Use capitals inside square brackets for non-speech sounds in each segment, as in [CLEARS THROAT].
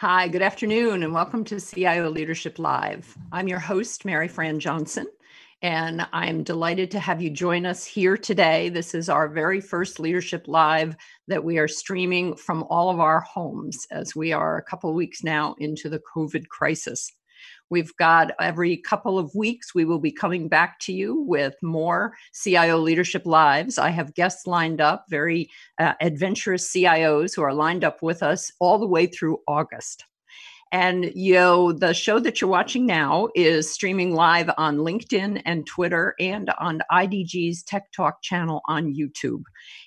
Hi, good afternoon, and welcome to CIO Leadership Live. I'm your host, Maryfran Johnson, and I'm delighted to have you join us here today. This is our very first Leadership Live that we are streaming from all of our homes as we are a couple of weeks now into the COVID crisis. We've got every couple of weeks, we will be coming back to you with more CIO Leadership Lives. I have guests lined up, very uh, adventurous CIOs who are lined up with us all the way through August. And you know, the show that you're watching now is streaming live on LinkedIn and Twitter and on IDG's Tech Talk channel on YouTube.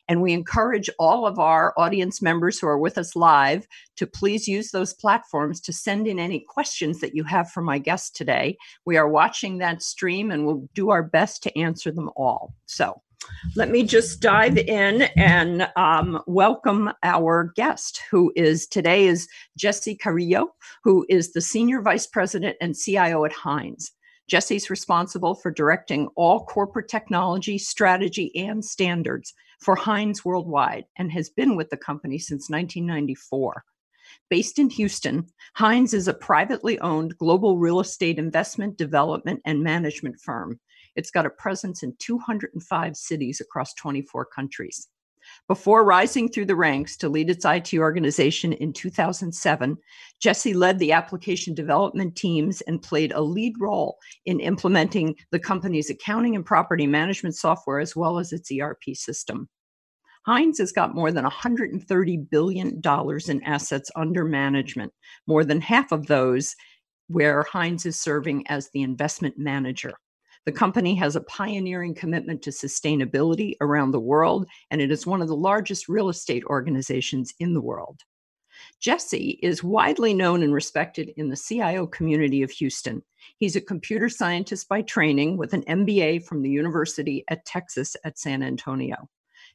And we encourage all of our audience members who are with us live to please use those platforms to send in any questions that you have for my guest today. We are watching that stream and we'll do our best to answer them all. So let me just dive in and um, welcome our guest, who is today is Jesse Carrillo, who is the Senior Vice President and CIO at Hines. Jesse's responsible for directing all corporate technology, strategy, and standards for Hines worldwide and has been with the company since 1994. Based in Houston, Hines is a privately owned global real estate investment, development, and management firm it's got a presence in 205 cities across 24 countries. Before rising through the ranks to lead its IT organization in 2007, Jesse led the application development teams and played a lead role in implementing the company's accounting and property management software as well as its ERP system. Hines has got more than $130 billion in assets under management, more than half of those where Hines is serving as the investment manager. The company has a pioneering commitment to sustainability around the world, and it is one of the largest real estate organizations in the world. Jesse is widely known and respected in the CIO community of Houston. He's a computer scientist by training with an MBA from the University at Texas at San Antonio.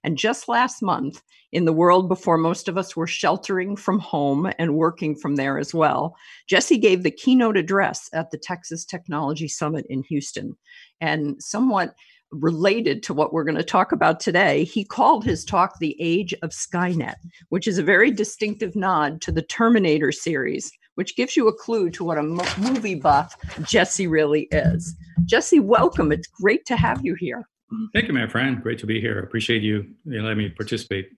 And just last month, in the world before most of us were sheltering from home and working from there as well, Jesse gave the keynote address at the Texas Technology Summit in Houston. And somewhat related to what we're going to talk about today, he called his talk The Age of Skynet, which is a very distinctive nod to the Terminator series, which gives you a clue to what a movie buff Jesse really is. Jesse, welcome. It's great to have you here. Thank you, my friend. Great to be here. Appreciate you, letting me participate.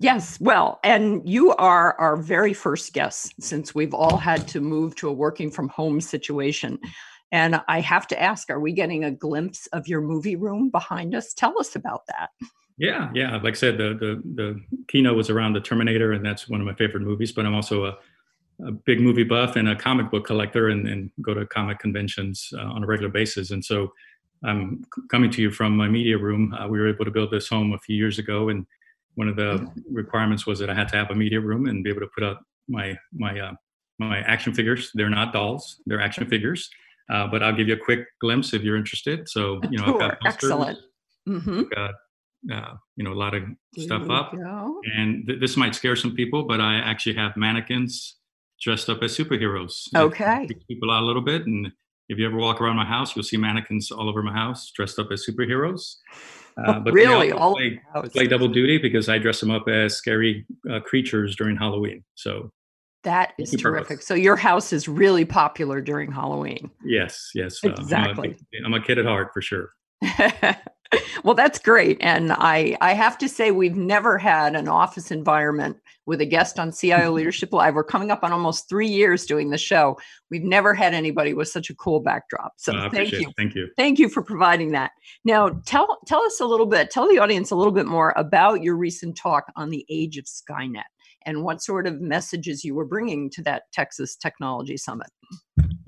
Yes, well, and you are our very first guest since we've all had to move to a working from home situation. And I have to ask, are we getting a glimpse of your movie room behind us? Tell us about that. Yeah, yeah. Like I said, the the, the keynote was around the Terminator, and that's one of my favorite movies. But I'm also a, a big movie buff and a comic book collector, and, and go to comic conventions uh, on a regular basis. And so I'm coming to you from my media room. Uh, we were able to build this home a few years ago, and one of the requirements was that I had to have a media room and be able to put up my my uh, my action figures. They're not dolls; they're action figures. Uh, but I'll give you a quick glimpse if you're interested. So you know, sure. I've got posters, excellent. Mm-hmm. Got uh, you know a lot of stuff up, go. and th- this might scare some people, but I actually have mannequins dressed up as superheroes. Okay, people out a little bit, and if you ever walk around my house, you'll see mannequins all over my house dressed up as superheroes. Uh, [LAUGHS] but really, all play, play, double duty because I dress them up as scary uh, creatures during Halloween. So that is terrific. So your house is really popular during Halloween. Yes, yes, exactly. Uh, I'm, a, I'm a kid at heart for sure. [LAUGHS] well, that's great. And I, I have to say, we've never had an office environment with a guest on CIO mm-hmm. Leadership Live. We're coming up on almost three years doing the show. We've never had anybody with such a cool backdrop. So thank you. It. Thank you. Thank you for providing that. Now, tell tell us a little bit, tell the audience a little bit more about your recent talk on the age of Skynet and what sort of messages you were bringing to that Texas Technology Summit.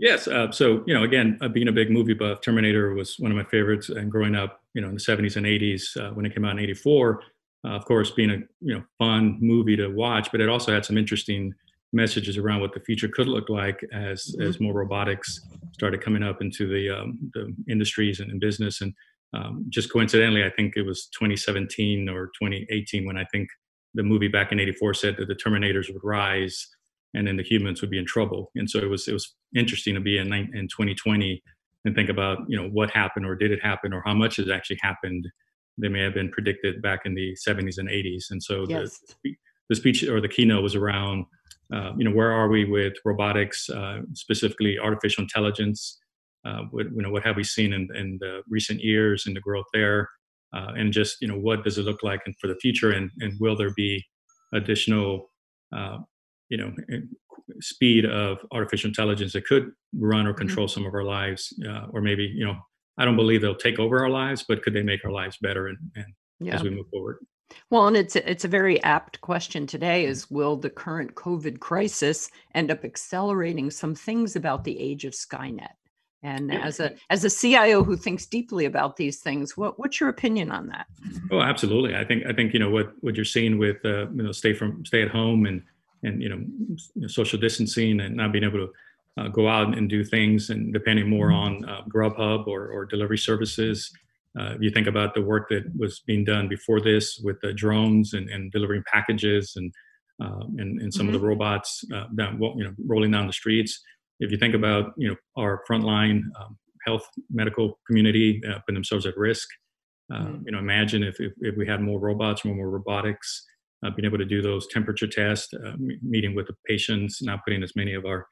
Yes. Uh, so, you know, again, uh, being a big movie buff, Terminator was one of my favorites. And growing up, you know, in the 70s and 80s, uh, when it came out in 84, uh, of course, being a, you know, fun movie to watch, but it also had some interesting messages around what the future could look like as, mm-hmm. as more robotics started coming up into the, um, the industries and in business. And um, just coincidentally, I think it was 2017 or 2018 when I think the movie back in 84 said that the Terminators would rise and then the humans would be in trouble. And so it was it was interesting to be in in 2020 and think about you know what happened or did it happen or how much has actually happened. They may have been predicted back in the 70s and 80s. And so yes. the, the speech or the keynote was around uh, you know, where are we with robotics, uh, specifically artificial intelligence? Uh, what, you know, what have we seen in, in the recent years and the growth there? Uh, and just, you know, what does it look like and for the future? And, and will there be additional, uh, you know, speed of artificial intelligence that could run or mm-hmm. control mm-hmm. some of our lives? Uh, or maybe, you know, I don't believe they'll take over our lives, but could they make our lives better and, and yeah. as we move forward? Well, and it's it's a very apt question today mm. is will the current COVID crisis end up accelerating some things about the age of Skynet? And as a as a CIO who thinks deeply about these things, what what's your opinion on that? Oh, absolutely. I think I think you know what what you're seeing with uh, you know stay from stay at home and and you know social distancing and not being able to uh, go out and do things and depending more mm-hmm. on uh, Grubhub or, or delivery services uh, you think about the work that was being done before this with the drones and, and delivering packages and uh, and, and some mm-hmm. of the mm-hmm. robots uh, down, you know, rolling down the streets. If you think about you know our frontline um, health medical community uh, putting themselves at risk, uh, mm-hmm. you know, imagine if, if, if we had more robots, more, more robotics, uh, being able to do those temperature tests, meeting with the patients, not putting as many of our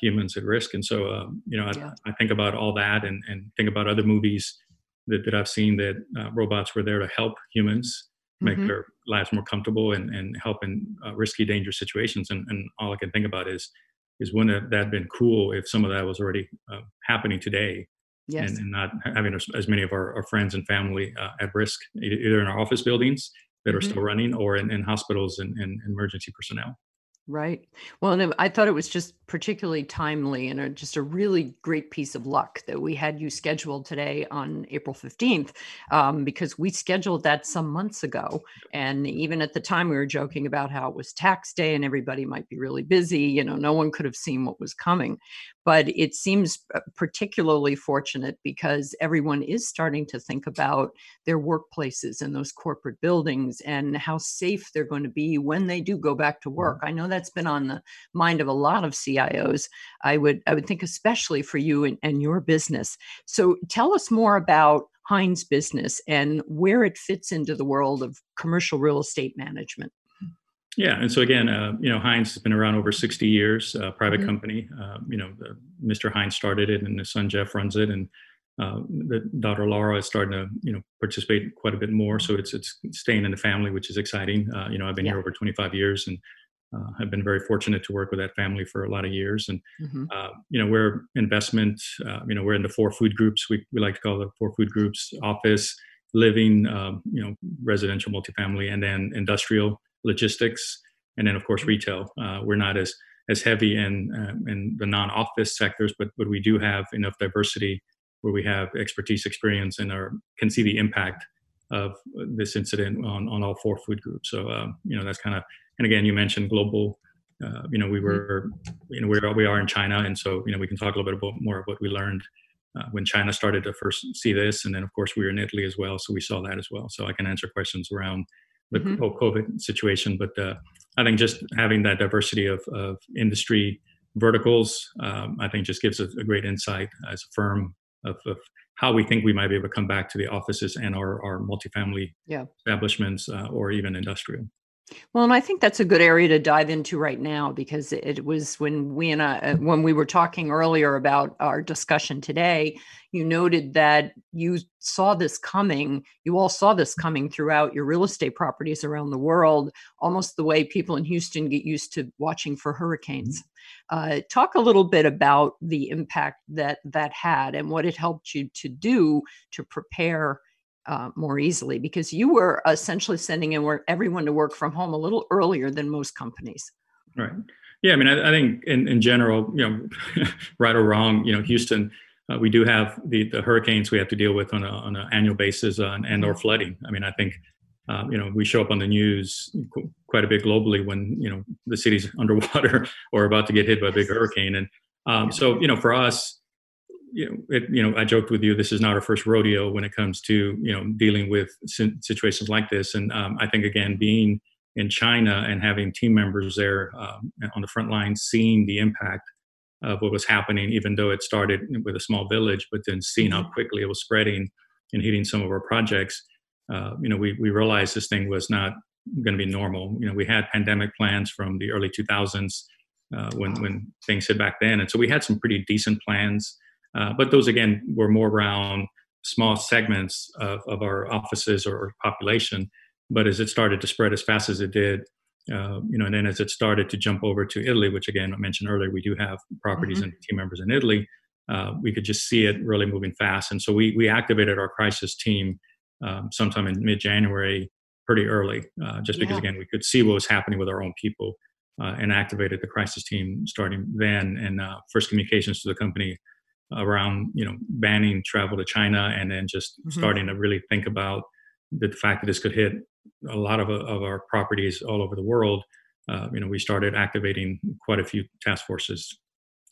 humans at risk. And so, um, you know, I, yeah. I, think about all that and, and think about other movies that, that I've seen that uh, robots were there to help humans make mm-hmm. their lives more comfortable and, and help in uh, risky, dangerous situations. And, and all I can think about is is wouldn't that have been cool if some of that was already uh, happening today yes. and, and, not having as, as many of our, our, friends and family uh, at risk, either in our office buildings that are mm-hmm. still running or in, in hospitals and, and emergency personnel. Right. Well, and I thought it was just particularly timely and a, just a really great piece of luck that we had you scheduled today on April 15th, um, because we scheduled that some months ago. And even at the time, we were joking about how it was tax day and everybody might be really busy. You know, no one could have seen what was coming but it seems uh, particularly fortunate because everyone is starting to think about their workplaces and those corporate buildings and how safe they're going to be when they do go back to work. I know that's been on the mind of a lot of CIOs. I would I would think especially for you and, and your business. So tell us more about Hines business and where it fits into the world of commercial real estate management. Yeah, and so again, uh, you know, Hines has been around over 60 years, uh, private mm-hmm. company. Uh, you know, the, Mr. Hines started it, and his son Jeff runs it, and uh, the daughter Laura is starting to, you know, participate quite a bit more. So it's it's staying in the family, which is exciting. Uh, you know, I've been yeah. here over 25 years, and uh, I've been very fortunate to work with that family for a lot of years. And mm-hmm. you know, we're investment. you know, we're in the four food groups. We we like to call the four food groups: office, living, um, you know, residential, multifamily, and then industrial logistics, and then of course retail. Uh, we're not as as heavy in uh, in the non-office sectors, but but we do have enough diversity where we have expertise, experience, and are can see the impact of this incident on on all four food groups. So um, you know that's kind of and again you mentioned global. Uh, you know we were you know we're, we are in China, and so you know we can talk a little bit about more of what we learned uh, when China started to first see this, and then of course we were in Italy as well, so we saw that as well. So I can answer questions around the mm-hmm. whole COVID situation. But uh, I think just having that diversity of, of industry verticals, um, I think just gives us a great insight as a firm of, of, how we think we might be able to come back to the offices and our, our multifamily yeah. establishments uh, or even industrial. Well, and I think that's a good area to dive into right now because it was when we and I, uh, when we were talking earlier about our discussion today, you noted that you saw this coming. You all saw this coming throughout your real estate properties around the world, almost the way people in Houston get used to watching for hurricanes. Mm-hmm. Uh, talk a little bit about the impact that that had and what it helped you to do to prepare uh, more easily because you were essentially sending in everyone to work from home a little earlier than most companies. Right. Yeah. I mean, I, I think in, in general, you know, [LAUGHS] right or wrong, you know, Houston, uh, we do have the, the hurricanes we have to deal with on, a, on an annual basis uh, and or mm-hmm. flooding. I mean, I think, um, you know, we show up on the news quite a bit globally when, you know, the city's [LAUGHS] underwater or about to get hit by a big hurricane. And um, so, you know, for us, you know, it, you know, I joked with you. This is not our first rodeo when it comes to you know dealing with situations like this. And um, I think again, being in China and having team members there um, on the front line, seeing the impact of what was happening, even though it started with a small village, but then seeing how mm-hmm. quickly it was spreading and hitting some of our projects. Uh, you know, we we realized this thing was not going to be normal. You know, we had pandemic plans from the early 2000s uh, when when things hit back then. And so we had some pretty decent plans, uh, but those again were more around small segments of, of our offices or population. But as it started to spread as fast as it did, uh, you know, and then as it started to jump over to Italy, which again I mentioned earlier, we do have properties mm-hmm. and team members in Italy. Uh, we could just see it really moving fast, and so we we activated our crisis team um, sometime in mid January, pretty early, uh, just because yeah. again we could see what was happening with our own people, uh, and activated the crisis team starting then, and uh, first communications to the company around you know banning travel to China, and then just mm-hmm. starting to really think about the fact that this could hit a lot of, of our properties all over the world, uh, you know, we started activating quite a few task forces.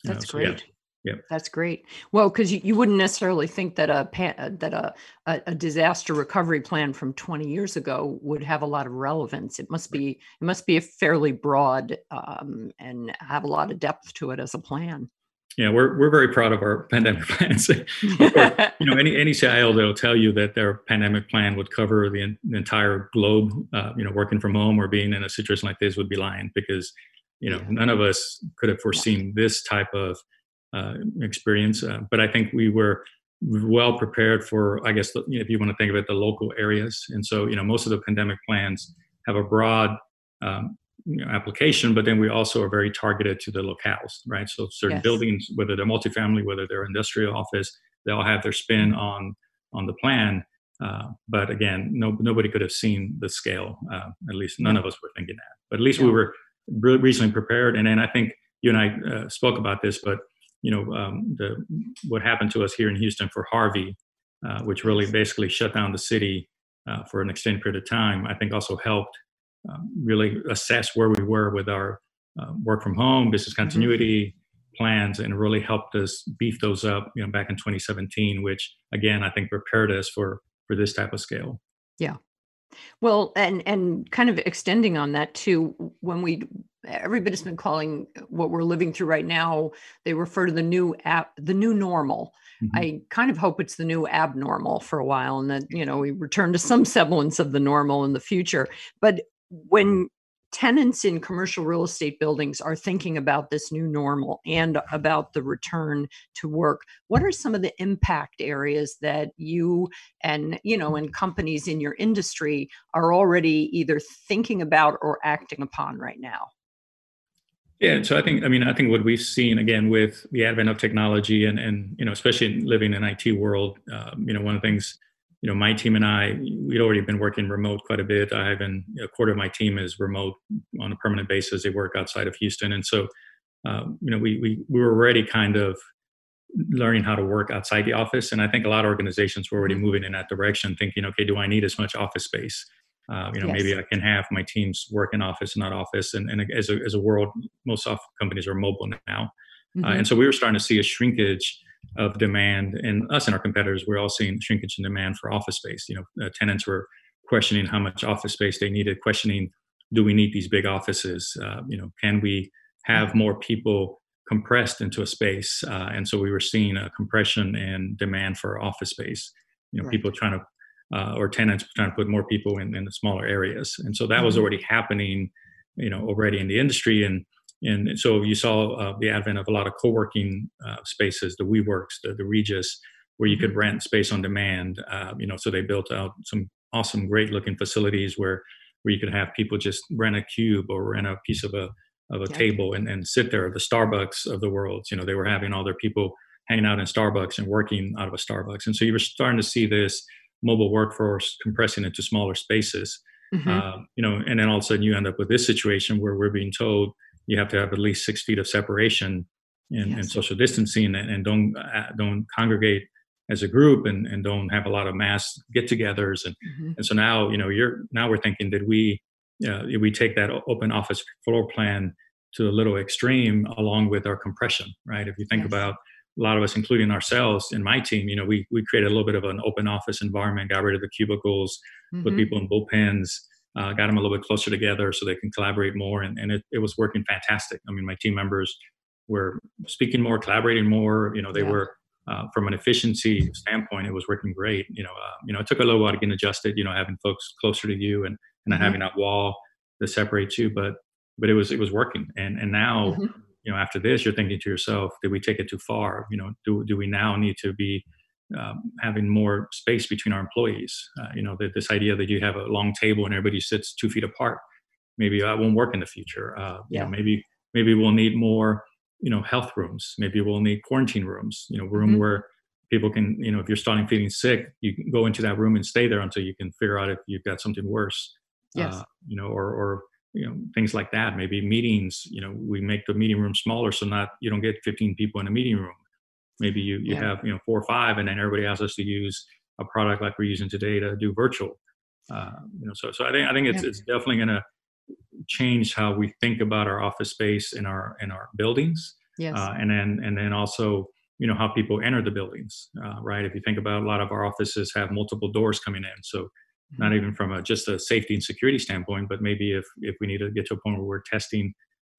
That's so great. Yeah. That's great. Well, because you, you wouldn't necessarily think that a uh, that a, a, a disaster recovery plan from 20 years ago would have a lot of relevance. It must be it must be a fairly broad um, and have a lot of depth to it as a plan yeah, we're we're very proud of our [LAUGHS] pandemic plans. course, you know, [LAUGHS] any any CIO that'll tell you that their pandemic plan would cover the, the entire globe, uh, you know, working from home or being in a situation like this would be lying because, you know, none of us could have foreseen this type of uh, experience. Uh, but I think we were well prepared for, I guess, if you want to think of it, the local areas. And so, you know, most of the pandemic plans have a broad um, you know, application, but then we also are very targeted to the locales, right? So certain yes. buildings, whether they're multifamily, whether they're industrial office, they all have their spin on on the plan. Uh, but again, no, nobody could have seen the scale. Uh, at least none of us were thinking that. But at least yeah. we were reasonably prepared. And then I think you and I uh, spoke about this, but you know, um, the what happened to us here in Houston for Harvey, uh, which really basically shut down the city uh, for an extended period of time, I think also helped um, really assess where we were with our uh, work from home, business mm-hmm. continuity mm-hmm. plans, and really helped us beef those up. You know, back in 2017, which again I think prepared us for for this type of scale. Yeah. Well, and and kind of extending on that too, when we everybody's been calling what we're living through right now, they refer to the new app, the new normal. Mm-hmm. I kind of hope it's the new abnormal for a while, and that you know we return to some [LAUGHS] semblance of the normal in the future. But when tenants in commercial real estate buildings are thinking about this new normal and about the return to work what are some of the impact areas that you and you know and companies in your industry are already either thinking about or acting upon right now? Yeah, so I think I mean I think what we've seen again with the advent of technology and and you know especially living in IT world, um, you know one of the things you know, my team and I, we'd already been working remote quite a bit. I have been a quarter of my team is remote on a permanent basis. They work outside of Houston, and so um, you know, we we we were already kind of learning how to work outside the office. And I think a lot of organizations were already moving in that direction, thinking, okay, do I need as much office space? Uh, you know, yes. maybe I can have my teams work in office, not office. And, and as a as a world, most soft companies are mobile now, mm-hmm. uh, and so we were starting to see a shrinkage of demand. And us and our competitors we're all seeing shrinkage in demand for office space. You know uh, tenants were questioning how much office space they needed questioning do we need these big offices? Uh, you know can we have mm-hmm. more people compressed into a space? Uh, and so we were seeing a compression in demand for office space. You know right. people trying to uh, or tenants trying to put more people in, in the smaller areas. And so that mm-hmm. was already happening you know already in the industry. And and so you saw uh, the advent of a lot of co-working uh, spaces, the WeWorks, the, the Regus, where you could mm-hmm. rent space on demand. Uh, you know, so they built out some awesome, great-looking facilities where where you could have people just rent a cube or rent a piece of a of a yeah. table and, and sit there. The Starbucks of the world, you know, they were having all their people hanging out in Starbucks and working out of a Starbucks, and so you were starting to see this mobile workforce compressing into smaller spaces. Mm-hmm. Uh, you know, and then all of a sudden you end up with this situation where we're being told you have to have at least six feet of separation and, yes. and social distancing and, and don't uh, don't congregate as a group and, and don't have a lot of mass get-togethers and mm-hmm. and so now you know you're now we're thinking did we uh, did we take that open office floor plan to a little extreme along with our compression right if you think yes. about a lot of us including ourselves in my team you know we we created a little bit of an open office environment got rid of the cubicles mm-hmm. put people in bullpens uh, got them a little bit closer together so they can collaborate more. And, and it, it was working fantastic. I mean, my team members were speaking more, collaborating more. You know, they yeah. were uh, from an efficiency standpoint, it was working great. You know, uh, you know, it took a little while to get adjusted. You know, having folks closer to you and and mm-hmm. having that wall that separates you, but but it was it was working. And and now, mm-hmm. you know after this you're thinking to yourself did we take it too far you know do, do we now need to be um, having more space between our employees uh, you know that this idea that you have a long table and everybody sits two feet apart maybe that won't work in the future uh, yeah. you know maybe maybe we'll need more you know health rooms maybe we'll need quarantine rooms you know room mm-hmm. where people can you know if you're starting feeling sick you can go into that room and stay there until you can figure out if you've got something worse yes. Uh, you know or or you know things like that maybe meetings you know we make the meeting room smaller so not you don't get 15 people in a meeting room maybe you you yeah. have you know four or five and then everybody asks us to use a product like we're using today to do virtual uh, you know so so i think i think it's yeah. it's definitely going to change how we think about our office space in our in our buildings yes. Uh, and then and then also you know how people enter the buildings uh, right if you think about a lot of our offices have multiple doors coming in so not mm-hmm. even from a just a safety and security standpoint, but maybe if if we need to get to a point where we're testing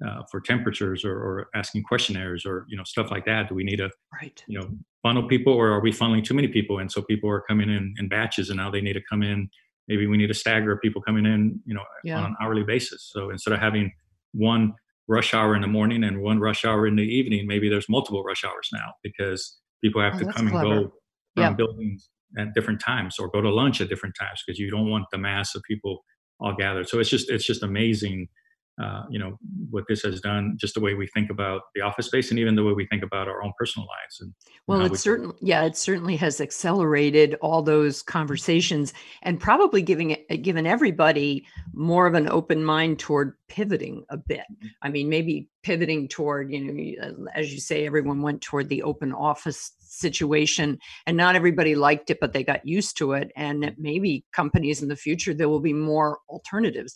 uh, for temperatures or, or, asking questionnaires or you know stuff like that, do we need to right. you know funnel people or are we funneling too many people and so people are coming in in batches and now they need to come in. Maybe we need to stagger people coming in, you know, yeah. on an hourly basis. So instead of having one rush hour in the morning and one rush hour in the evening, maybe there's multiple rush hours now because people have oh, to come clever. and go from yep. buildings at different times or go to lunch at different times because you don't want the mass of people all gathered. So it's just it's just amazing uh, you know what this has done just the way we think about the office space and even the way we think about our own personal lives and well it certainly yeah it certainly has accelerated all those conversations and probably giving it given everybody more of an open mind toward pivoting a bit. Mm-hmm. i mean maybe pivoting toward you know as you say everyone went toward the open office situation and not everybody liked it but they got used to it and maybe companies in the future there will be more alternatives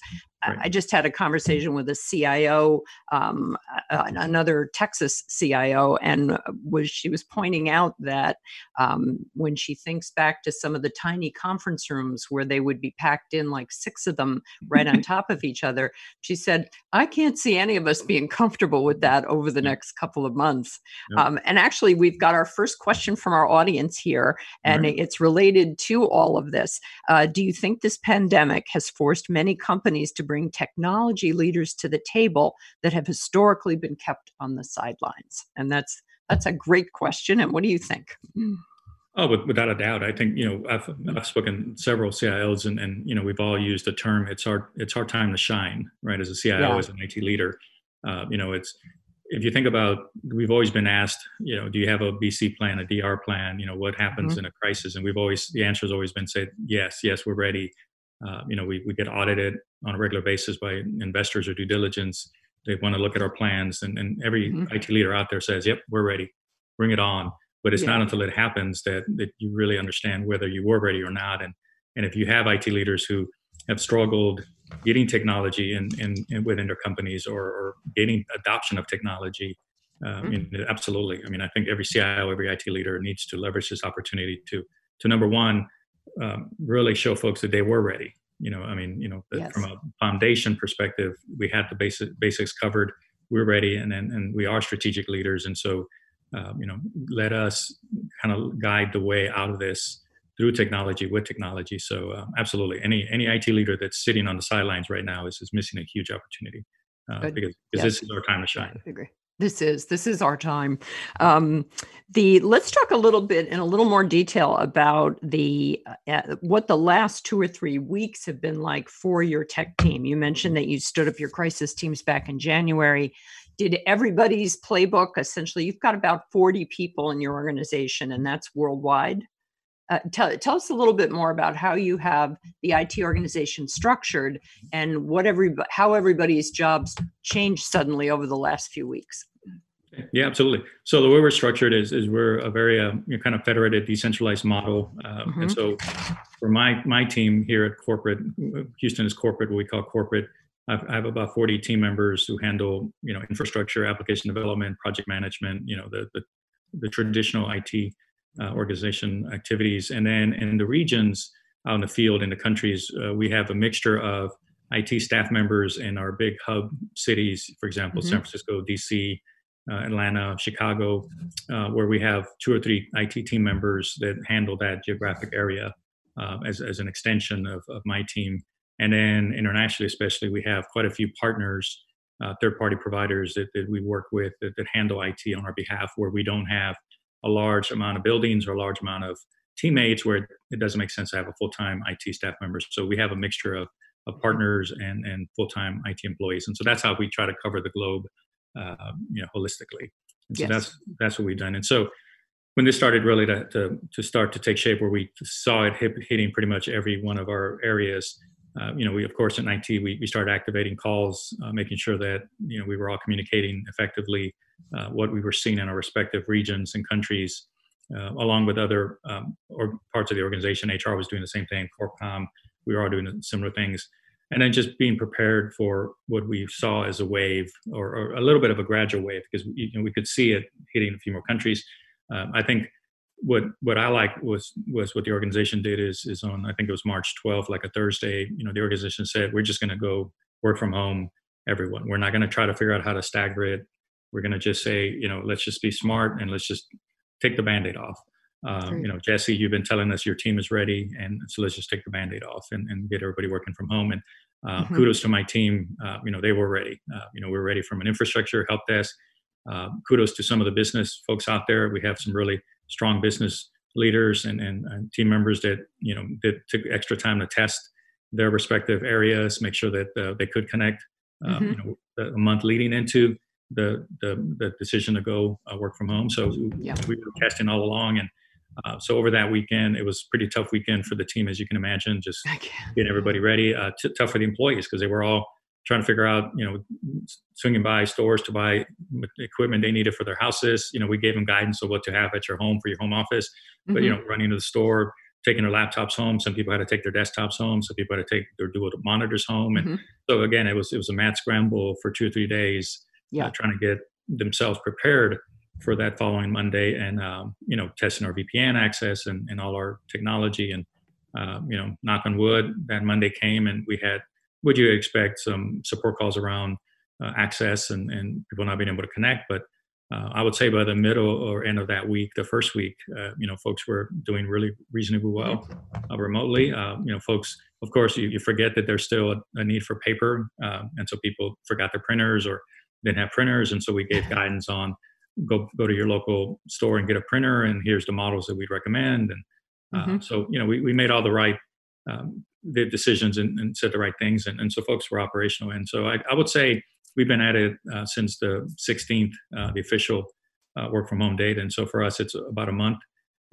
right. i just had a conversation with a cio um, another texas cio and was she was pointing out that um, when she thinks back to some of the tiny conference rooms where they would be packed in like six of them right on [LAUGHS] top of each other she said i can't see any of us being comfortable with that over the next couple of months yep. um, and actually we've got our first question from our audience here, and right. it's related to all of this. Uh, do you think this pandemic has forced many companies to bring technology leaders to the table that have historically been kept on the sidelines? And that's that's a great question. And what do you think? Oh, without a doubt, I think you know I've I've spoken several CIOs, and and you know we've all used the term. It's our it's our time to shine, right? As a CIO, yeah. as an IT leader, uh, you know it's if you think about we've always been asked you know do you have a bc plan a dr plan you know what happens mm-hmm. in a crisis and we've always the answer has always been said yes yes we're ready uh, you know we, we get audited on a regular basis by investors or due diligence they want to look at our plans and, and every mm-hmm. it leader out there says yep we're ready bring it on but it's yeah. not until it happens that that you really understand whether you were ready or not and and if you have it leaders who have struggled getting technology in, in, in within their companies or, or, getting adoption of technology. Um, mm-hmm. absolutely. I mean, I think every CIO, every IT leader needs to leverage this opportunity to, to number one, um, really show folks that they were ready. You know, I mean, you know, yes. from a foundation perspective, we had the basic basics covered. We're ready, and and, and we are strategic leaders, and so, um, you know, let us kind of guide the way out of this through technology with technology. So uh, absolutely, any any IT leader that's sitting on the sidelines right now is, is missing a huge opportunity uh, because, because yes. this is our time to shine. I agree. This is this is our time. Um, the let's talk a little bit in a little more detail about the uh, what the last two or three weeks have been like for your tech team. You mentioned that you stood up your crisis teams back in January. Did everybody's playbook essentially? You've got about forty people in your organization, and that's worldwide. Uh, tell, tell us a little bit more about how you have the IT organization structured and what every how everybody's jobs changed suddenly over the last few weeks. Yeah, absolutely. So the way we're structured is is we're a very uh, kind of federated, decentralized model, uh, mm-hmm. and so for my my team here at corporate, Houston is corporate. What we call corporate. I've, I have about 40 team members who handle you know infrastructure, application development, project management, you know the the, the traditional IT uh, organization activities. And then in the regions out in the field in the countries, uh, we have a mixture of IT staff members in our big hub cities, for example, mm-hmm. San Francisco, DC, uh, Atlanta, Chicago, uh, where we have two or three IT team members that handle that geographic area uh, as, as an extension of, of my team. And then internationally, especially, we have quite a few partners uh, third-party providers that, that, we work with that, that, handle IT on our behalf, where we don't have a large amount of buildings or a large amount of teammates, where it doesn't make sense to have a full-time IT staff member. So we have a mixture of, of partners and, and full-time IT employees, and so that's how we try to cover the globe, uh, you know, holistically. And so yes. that's that's what we've done. And so when this started really to, to, to start to take shape, where we saw it hit, hitting pretty much every one of our areas, uh, you know, we of course in IT we, we started activating calls, uh, making sure that you know we were all communicating effectively uh, what we were seeing in our respective regions and countries, uh, along with other um, or parts of the organization. HR was doing the same thing. Corpcom, we were all doing similar things, and then just being prepared for what we saw as a wave or, or a little bit of a gradual wave because you know, we could see it hitting a few more countries. Um, I think what what I like was was what the organization did is is on I think it was March 12th, like a Thursday. You know, the organization said we're just going to go work from home, everyone. We're not going to try to figure out how to stagger it. We're going to just say, you know, let's just be smart and let's just take the band-aid off. Um, you know, Jesse, you've been telling us your team is ready, and so let's just take the band-aid off and, and get everybody working from home. And uh, mm-hmm. kudos to my team. Uh, you know, they were ready. Uh, you know, we are ready from an infrastructure help desk. Uh, kudos to some of the business folks out there. We have some really strong business leaders and, and, and, team members that you know that took extra time to test their respective areas, make sure that uh, they could connect. Uh, mm-hmm. You know, a month leading into the the, the decision to go uh, work from home. So yeah. we were testing all along, and uh, so over that weekend, it was pretty tough weekend for the team, as you can imagine, just getting everybody ready. Uh, t- tough for the employees because they were all trying to figure out, you know, swinging by stores to buy equipment they needed for their houses. You know, we gave them guidance of what to have at your home for your home office, but mm-hmm. you know, running to the store, taking their laptops home. Some people had to take their desktops home. Some people had to take their dual monitors home. And mm-hmm. so again, it was it was a mad scramble for two or three days, yeah, trying to get themselves prepared for that following Monday, and um, you know, testing our VPN access and, and all our technology. And uh, you know, knock on wood, that Monday came, and we had would you expect some support calls around uh, access and, and people not being able to connect. But uh, I would say by the middle or end of that week, the first week, uh, you know, folks were doing really reasonably well uh, remotely. Uh, you know, folks, of course, you, you forget that there's still a, a need for paper, and so people forgot their printers or didn't have printers, and so we gave guidance on go go to your local store and get a printer, and here's the models that we'd recommend, and uh, mm-hmm. so you know, we, we made all the right um, the decisions and, and, said the right things, and, and so folks were operational. And so I, I would say we've been at it uh, since the 16th, uh, the official uh, work from home date. And so for us, it's about a month.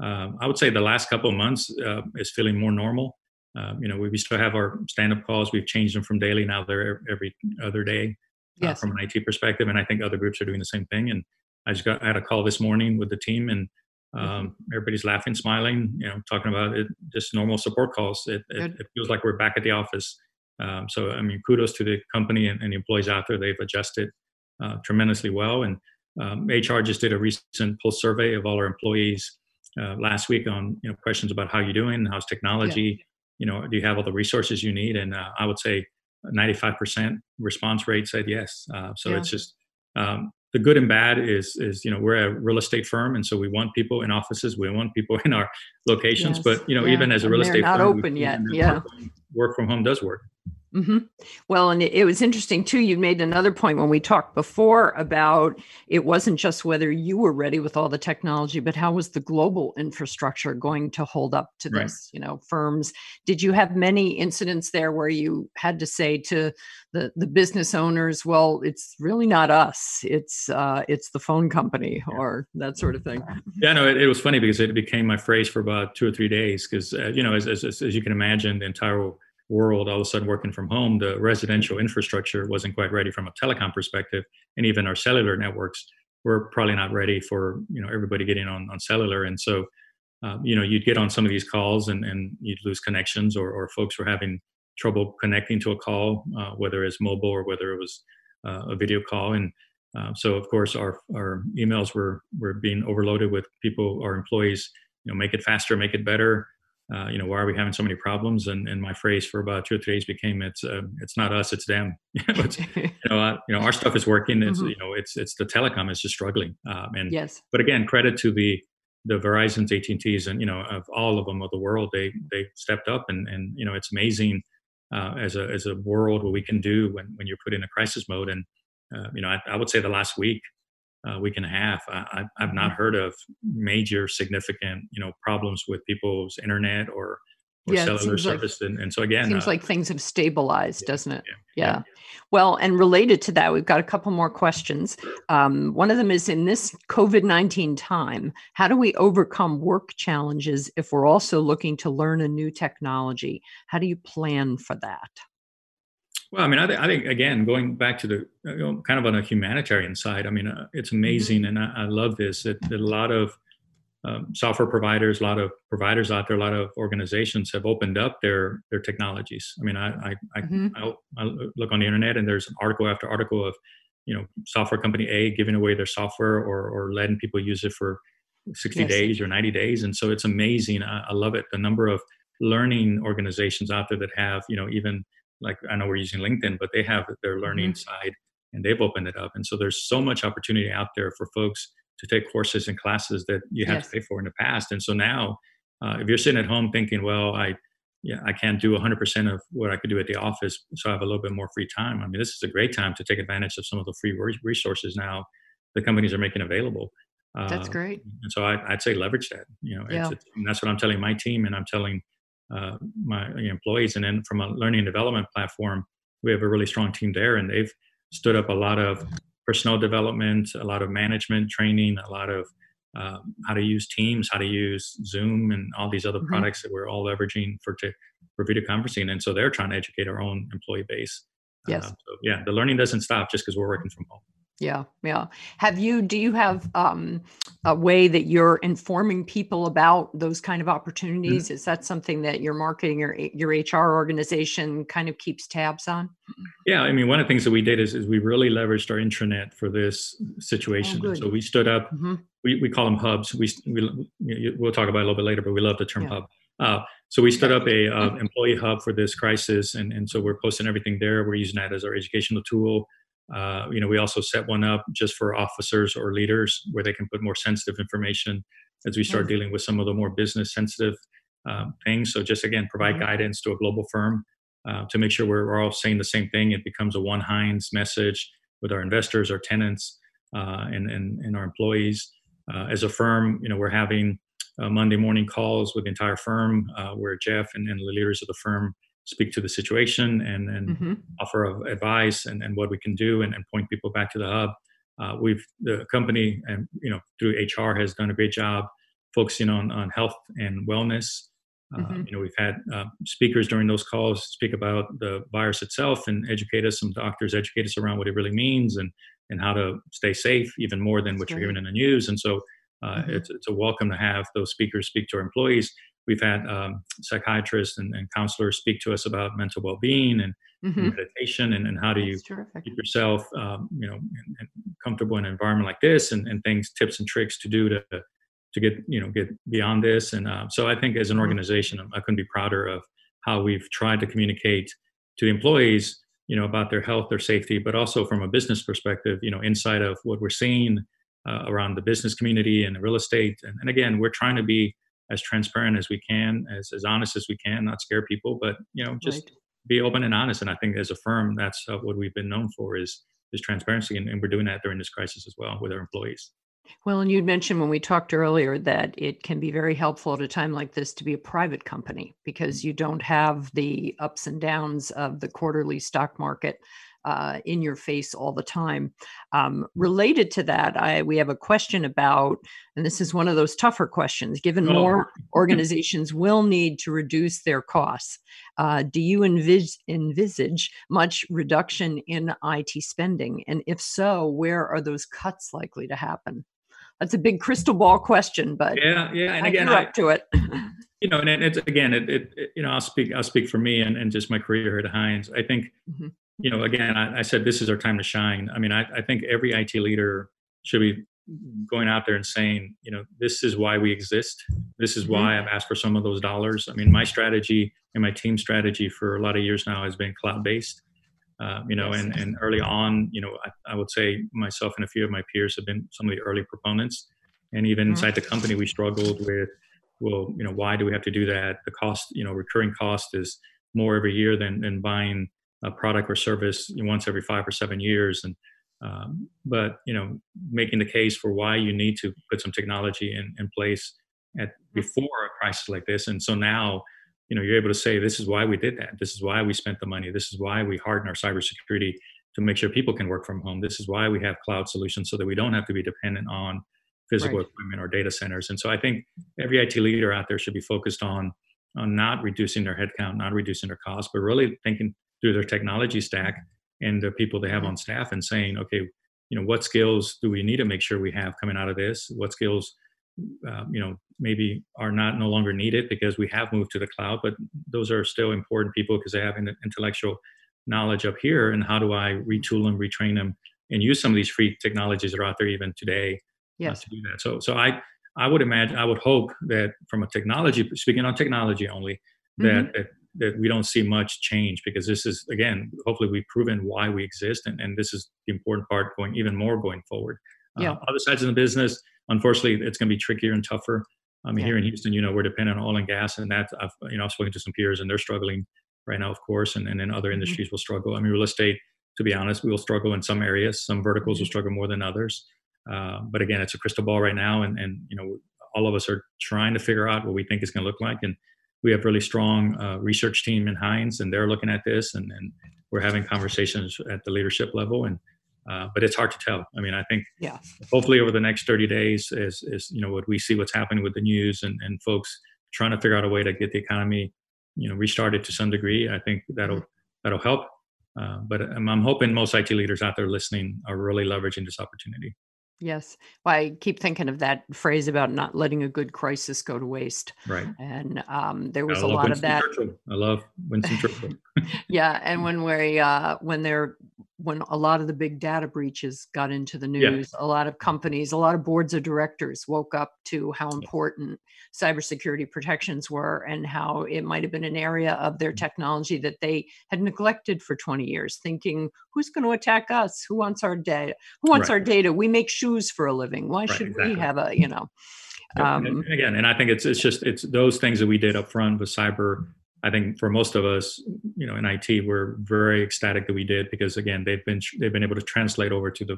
Um, I would say the last couple of months uh, is feeling more normal. Um, you know, we, we still have our stand-up calls. We've changed them from daily now; they're every other day uh, from an IT perspective. And I think other groups are doing the same thing. And I just got I had a call this morning with the team, and Mm-hmm. Um, everybody's laughing, smiling, you know, talking about it, just normal support calls. It, it, it feels like we're back at the office. Um, so, I mean, kudos to the company and, and the employees out there. They've adjusted uh, tremendously well. And um, HR just did a recent pulse survey of all our employees uh, last week on you know questions about how you're doing, how's technology, yeah. you know, do you have all the resources you need? And uh, I would say 95% response rate said yes. Uh, so yeah. it's just um, the good and bad is is you know we're a real estate firm and so we want people in offices we want people [LAUGHS] in our locations yes. but you know yeah. even as a real estate not firm open yet yeah work from home does work Mm-hmm. Well, and it, it, was interesting too. You made another point when we talked before about it wasn't just whether you were ready with all the technology, but how was the global infrastructure going to hold up to right. this? You know, firms. Did you have many incidents there where you had to say to the the business owners, "Well, it's really not us; it's uh, it's the phone company," yeah. or that sort of thing? Yeah, no, it, it, was funny because it became my phrase for about two or three days. Because uh, you know, as, as as you can imagine, the entire world all of a sudden working from home the residential infrastructure wasn't quite ready from a telecom perspective and even our cellular networks were probably not ready for you know everybody getting on, on cellular. And so um, you know you'd get on some of these calls and, and you'd lose connections or, or folks were having trouble connecting to a call uh, whether it's mobile or whether it was uh, a video call. And uh, so of course our, our emails were were being overloaded with people our employees you know make it faster make it better uh, you know, why are we having so many problems? And, and my phrase for about two or three days became, it's, uh, it's not us, it's them. [LAUGHS] it's, [LAUGHS] you know, uh, you know, our stuff is working. It's, mm-hmm. you know, it's, it's the telecom is just struggling. Um, and, yes. but again, credit to the, the Verizon's, AT&T's, and, you know, of all of them of the world, they, they stepped up and, and, you know, it's amazing uh, as a, as a world what we can do when, when you're put in a crisis mode. And, uh, you know, I, I, would say the last week, uh, week and a half, I, have not mm-hmm. heard of major significant, you know, problems with people's internet or or yeah, cellular service. Like, and, and, so again, seems uh, like things have stabilized, yeah, doesn't it? Yeah, yeah. Well, and related to that, we've got a couple more questions. Um, one of them is in this COVID 19 time, how do we overcome work challenges if we're also looking to learn a new technology? How do you plan for that? Well, I mean, I, th- I think again, going back to the you know, kind of on a humanitarian side, I mean, uh, it's mm-hmm. amazing, and I, I, love this that, that a lot of um, software providers, a lot of providers out there, a lot of organizations have opened up their their technologies. I mean, I I, mm-hmm. I, look on the internet and there's article after article of you know software company A giving away their software or or letting people use it for 60 yes. days or 90 days, and so it's amazing. I, I love it. The number of learning organizations out there that have you know even like I know we're using LinkedIn, but they have their learning mm-hmm. side and they've opened it up, and so there's so much opportunity out there for folks to take courses and classes that you had yes. to pay for in the past. And so now, uh, if you're sitting at home thinking, well, I yeah, I can't do 100% of what I could do at the office, so I have a little bit more free time. I mean, this is a great time to take advantage of some of the free resources now the companies are making available. That's uh, great. And so I, would say leverage that. You know, yeah. it's, that's what I'm telling my team, and I'm telling uh, my employees. And then from a learning and development platform, we have a really strong team there, and they've stood up a lot of personal development, a lot of management training, a lot of um, how to use Teams, how to use Zoom, and all these other mm-hmm. products that we're all leveraging for to, for video conferencing. And so they're trying to educate our own employee base. Yes. Uh, so yeah, the learning doesn't stop just because we're working from home. Yeah, yeah. Have you? Do you have um, a way that you're informing people about those kind of mm-hmm. opportunities? Mm-hmm. Is that something that your marketing or your HR organization kind of keeps tabs on? Yeah, I mean, one of the things that we did is, is we really leveraged our intranet for this situation. Oh, so we stood up. Mm-hmm. We, we call them hubs. We, we we'll talk about it a little bit later, but we love the term yeah. hub. Uh, so we stood up a uh, [LAUGHS] employee hub for this crisis, and, and so we're posting everything there. We're using that as our educational tool. Uh, you know, we also set one up just for officers or leaders where they can put more sensitive information as we start dealing with some of the more business sensitive um, things. So just again, provide mm-hmm. guidance to a global firm uh, to make sure we're, we're, all saying the same thing. It becomes a one Hines message with our investors, our tenants, uh, and, and, and our employees. Uh, as a firm, you know, we're having uh, Monday morning calls with the entire firm where Jeff and, and the leaders of the firm speak to the situation and, and mm-hmm. offer advice and, and what we can do and, and point people back to the hub. Uh, we've the company and you know through HR has done a great job focusing on on health and wellness. Uh, mm-hmm. You know we've had uh, speakers during those calls speak about the virus itself and educate us. Some doctors educate us around what it really means and and how to stay safe even more than what you're hearing in the news. And so uh, mm-hmm. it's it's a welcome to have those speakers speak to our employees we've had um, psychiatrists and, and, counselors speak to us about mental well-being and mm-hmm. meditation and, and, how do you keep yourself um, you know in, in comfortable in an environment like this and, and, things tips and tricks to do to to get you know get beyond this and uh, so i think as an mm-hmm. organization i couldn't be prouder of how we've tried to communicate to the employees you know about their health their safety but also from a business perspective you know inside of what we're seeing uh, around the business community and the real estate and, and again we're trying to be as transparent as we can, as as honest as we can, not scare people, but you know, just right. be open and honest. And I think as a firm, that's uh, what we've been known for is is transparency, and, and we're doing that during this crisis as well with our employees. Well, and you'd mentioned when we talked earlier that it can be very helpful at a time like this to be a private company because you don't have the ups and downs of the quarterly stock market uh, in your face all the time. Um, related to that, I we have a question about, and this is one of those tougher questions. Given oh. more [LAUGHS] organizations will need to reduce their costs, uh, do you envis- envisage much reduction in IT spending? And if so, where are those cuts likely to happen? That's a big crystal ball question, but yeah, yeah, and I again, I, up to it. [LAUGHS] you know, and it's again, it, it, you know, I'll speak, I'll speak for me and, and just my career at Hines. I think mm-hmm you know, again, I, I, said this is our time to shine. I mean, I, I think every IT leader should be going out there and saying, you know, this is why we exist. This is why mm-hmm. I've asked for some of those dollars. I mean, my strategy and my team strategy for a lot of years now has been cloud based. Uh, you know, and, and early on, you know, I, I, would say myself and a few of my peers have been some of the early proponents. And even mm-hmm. inside the company, we struggled with, well, you know, why do we have to do that? The cost, you know, recurring cost is more every year than, than buying a product or service once every five or seven years. And um, but you know making the case for why you need to put some technology in, in place at mm-hmm. before a crisis like this and so now you know you're able to say this is why we did that this is why we spent the money this is why we harden our cybersecurity to make sure people can work from home this is why we have cloud solutions so that we don't have to be dependent on physical right. equipment or data centers and so i think every it leader out there should be focused on on not reducing their headcount not reducing their costs but really thinking through their technology stack and the people they have on staff and saying okay you know what skills do we need to make sure we have coming out of this what skills uh, you know maybe are not no longer needed because we have moved to the cloud but those are still important people because they have an intellectual knowledge up here and how do i retool them retrain them and use some of these free technologies that are out there even today uh, yes. Uh, to do that so so i i would imagine i would hope that from a technology speaking on technology only that, mm-hmm. that that we don't see much change because this is again hopefully we've proven why we exist and, and this is the important part going even more going forward yeah. Uh, other sides of the business unfortunately, it's going to be trickier and tougher. I mean, yeah. here in Houston, you know, we're dependent on oil and gas, and that I've you know I've spoken to some peers, and they're struggling right now, of course, and and then other mm-hmm. industries will struggle. I mean, real estate, to be honest, we will struggle in some areas. Some verticals will mm-hmm. struggle more than others. Uh, but again, it's a crystal ball right now, and and you know, all of us are trying to figure out what we think it's going to look like, and we have really strong uh, research team in Hines, and they're looking at this, and and we're having conversations at the leadership level, and uh, but it's hard to tell. I mean, I think yeah. hopefully over the next 30 days is, is you know, what we see what's happening with the news and, and folks trying to figure out a way to get the economy, you know, restarted to some degree. I think that'll, mm-hmm. that'll help. Uh, but I'm, I'm hoping most IT leaders out there listening are really leveraging this opportunity. Yes. Well, I keep thinking of that phrase about not letting a good crisis go to waste. Right. And um, there was I a lot Winston of that. Churchill. I love Winston Churchill. [LAUGHS] yeah, and when we uh, when they're when a lot of the big data breaches got into the news, yeah. a lot of companies, a lot of boards of directors woke up to how important cybersecurity protections were and how it might have been an area of their mm. technology that they had neglected for 20 years, thinking, who's going to attack us? Who wants our data? Who wants right. our data? We make shoes for a living. Why right, should exactly. we have a, you know? Um, and again, and I think it's it's just it's those things that we did up front with cyber I think for most of us, you know, in IT, we're very ecstatic that we did because again, they've been they've been able to translate over to the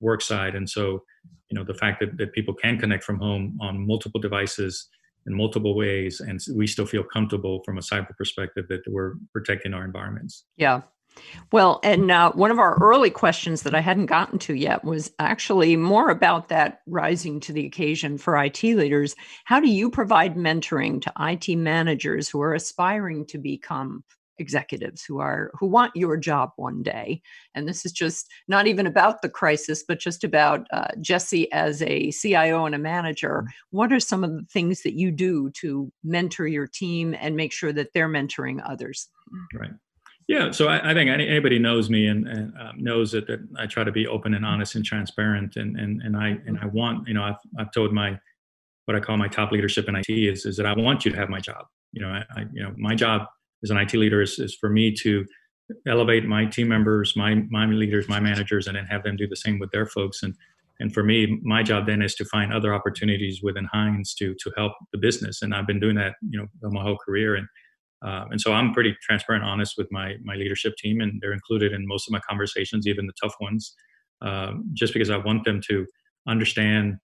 work side, and so you know the fact that, that people can connect from home on multiple devices in multiple ways, and we still feel comfortable from a cyber perspective that we're protecting our environments. Yeah, well, and uh, one of our early questions that I hadn't gotten to yet was actually more about that rising to the occasion for IT leaders. How do you provide mentoring to IT managers who are aspiring to become executives who are who want your job one day and this is just not even about the crisis but just about uh, jesse as a cio and a manager mm-hmm. what are some of the things that you do to mentor your team and make sure that they're mentoring others right yeah, so I, I think anybody knows me and, and uh, knows that, that I try to be open and honest and transparent, and and and I and I want you know I've I've told my what I call my top leadership in IT is is that I want you to have my job. You know, I, I you know my job as an IT leader is, is for me to elevate my team members, my my leaders, my managers, and then have them do the same with their folks. And and for me, my job then is to find other opportunities within Hines to to help the business. And I've been doing that, you know, my whole career. And um, and so I'm pretty transparent, honest with my my leadership team, and they're included in most of my conversations, even the tough ones, um, just because I want them to understand,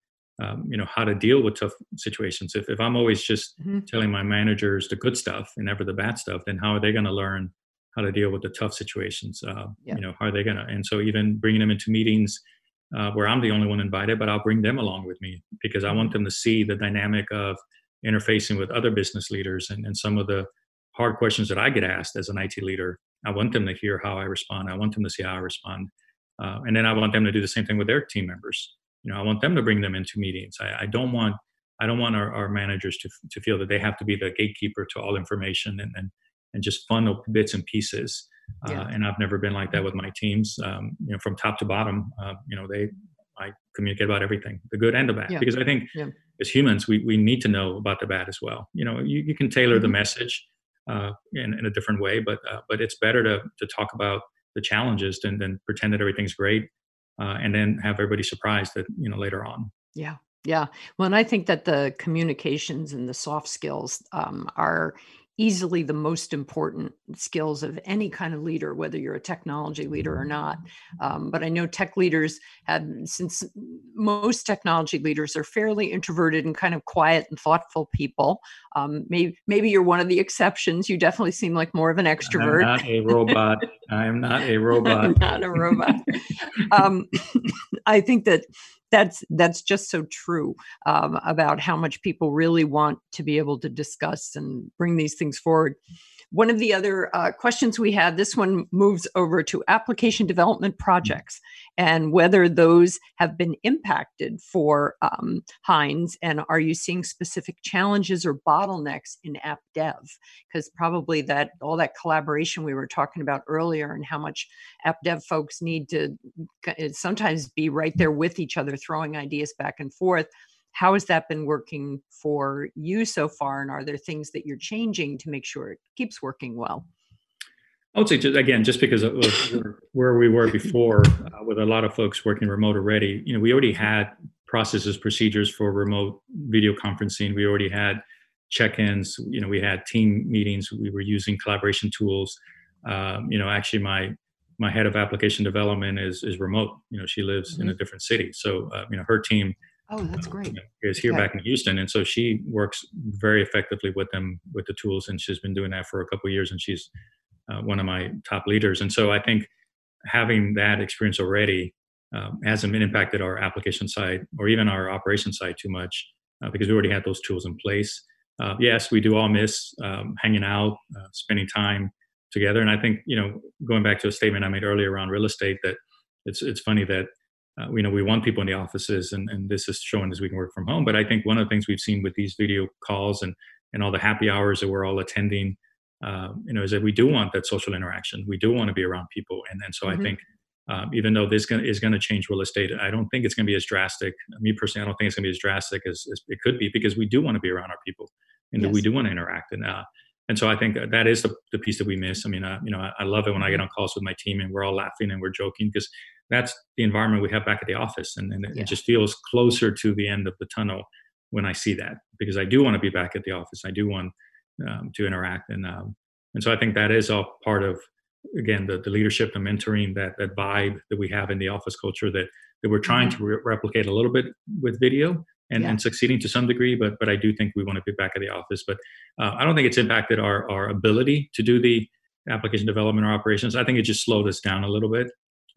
um, you know, how to deal with tough situations. If if I'm always just mm-hmm. telling my managers the good stuff and never the bad stuff, then how are they going to learn how to deal with the tough situations? Uh, yeah. You know, how are they going to? And so even bringing them into meetings. Uh, where I'm the only one invited, but I'll bring them along with me because I want mm-hmm. them to see the dynamic of interfacing with other business leaders and, and some of the hard questions that I get asked as an IT leader. I want them to hear how I respond. I want them to see how I respond. Uh, and then I want them to do the same thing with their team members. You know, I want them to bring them into meetings. I, I don't want I don't want our, our, managers to, to feel that they have to be the gatekeeper to all information and and, and just funnel bits and pieces. Uh, yeah. and I've never been like that with my teams. Um, you know, from top to bottom, uh, you know, they I communicate about everything, the good and the bad, yeah. because I think yeah. as humans we we need to know about the bad as well. You know, you, you can tailor mm-hmm. the message uh, in, in a different way. But uh, but it's better to to talk about the challenges than than pretend that everything's great, uh, and then have everybody surprised that you know later on. Yeah. Yeah. Well, and I think that the communications and the soft skills um, are easily the most important skills of any kind of leader, whether you're a technology leader or not. Um, but I know tech leaders have, since most technology leaders are fairly introverted and kind of quiet and thoughtful people. Um, maybe maybe you're one of the exceptions. You definitely seem like more of an extrovert. I'm not a robot. I am not a [LAUGHS] robot. I'm not a robot. um, [COUGHS] I think that that's that's just so true um, about how much people really want to be able to discuss and bring these things forward one of the other uh, questions we had, this one moves over to application development projects and whether those have been impacted for um, Hines. And are you seeing specific challenges or bottlenecks in app dev? Because probably that all that collaboration we were talking about earlier and how much app dev folks need to sometimes be right there with each other, throwing ideas back and forth how has that been working for you so far and are there things that you're changing to make sure it keeps working well? I would say just, again just because of [LAUGHS] where we were before uh, with a lot of folks working remote already you know we already had processes procedures for remote video conferencing. We already had check-ins. You know we had team meetings. We were using collaboration tools. Um, you know actually my my head of application development is is remote. You know she lives mm-hmm. in a different city. So uh, you know her team Oh, that's great. Is here okay. back in Houston, and so she works very effectively with them with the tools, and she's been doing that for a couple years, and she's uh, one of my top leaders. And so I think having that experience already um, hasn't impacted our application side or even our operation side too much uh, because we already had those tools in place. Uh, yes, we do all miss um, hanging out, uh, spending time together, and I think you know going back to a statement I made earlier around real estate that it's it's funny that uh, you know we want people in the offices and, and this is showing as we can work from home but i think one of the things we've seen with these video calls and and all the happy hours that we're all attending uh, you know is that we do want that social interaction we do want to be around people and and so mm-hmm. i think um, even though this is going to change real estate i don't think it's going to be as drastic me personally i don't think it's going to be as drastic as, as, it could be because we do want to be around our people and yes. we do want to interact and uh, and so I think that is the, the piece that we miss. I mean, uh, you know, I, I, love it when I get mm-hmm. on calls with my team and we're all laughing and we're joking because that's the environment we have back at the office, and, and it, yeah. it just feels closer to the end of the tunnel when I see that because I do want to be back at the office. I do want um, to interact, and um, and so I think that is all part of again the, the leadership, the mentoring, that that vibe that we have in the office culture that that we're trying mm-hmm. to re- replicate a little bit with video, and, yeah. and succeeding to some degree. But but I do think we want to be back at the office. But uh, I don't think it's impacted our our ability to do the application development or operations. I think it just slowed us down a little bit,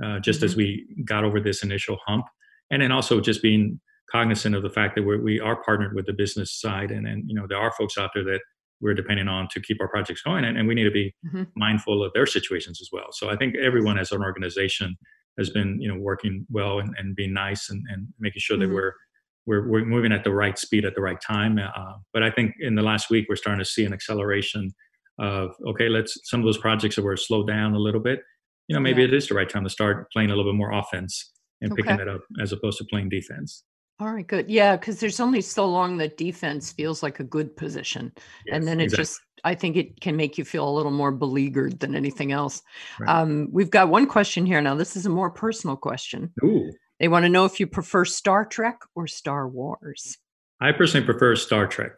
uh, just mm-hmm. as we got over this initial hump, and then also just being cognizant of the fact that we're, we are partnered with the business side, and and you know there are folks out there that we're depending on to keep our projects going, and, and we need to be mm-hmm. mindful of their situations as well. So I think everyone as an organization has been you know working well and, and being nice and, and making sure mm-hmm. that we're we're, we're moving at the right speed at the right time. Uh, but I think in the last week, we're starting to see an acceleration of, okay, let's, some of those projects that were slowed down a little bit, you know, maybe yeah. it is the right time to start playing a little bit more offense and okay. picking it up as opposed to playing defense. All right, good. Yeah, because there's only so long that defense feels like a good position. Yes, and then it exactly. just, I think it can make you feel a little more beleaguered than anything else. Right. Um, we've got one question here now. This is a more personal question. Ooh. They want to know if you prefer Star Trek or Star Wars. I personally prefer Star Trek,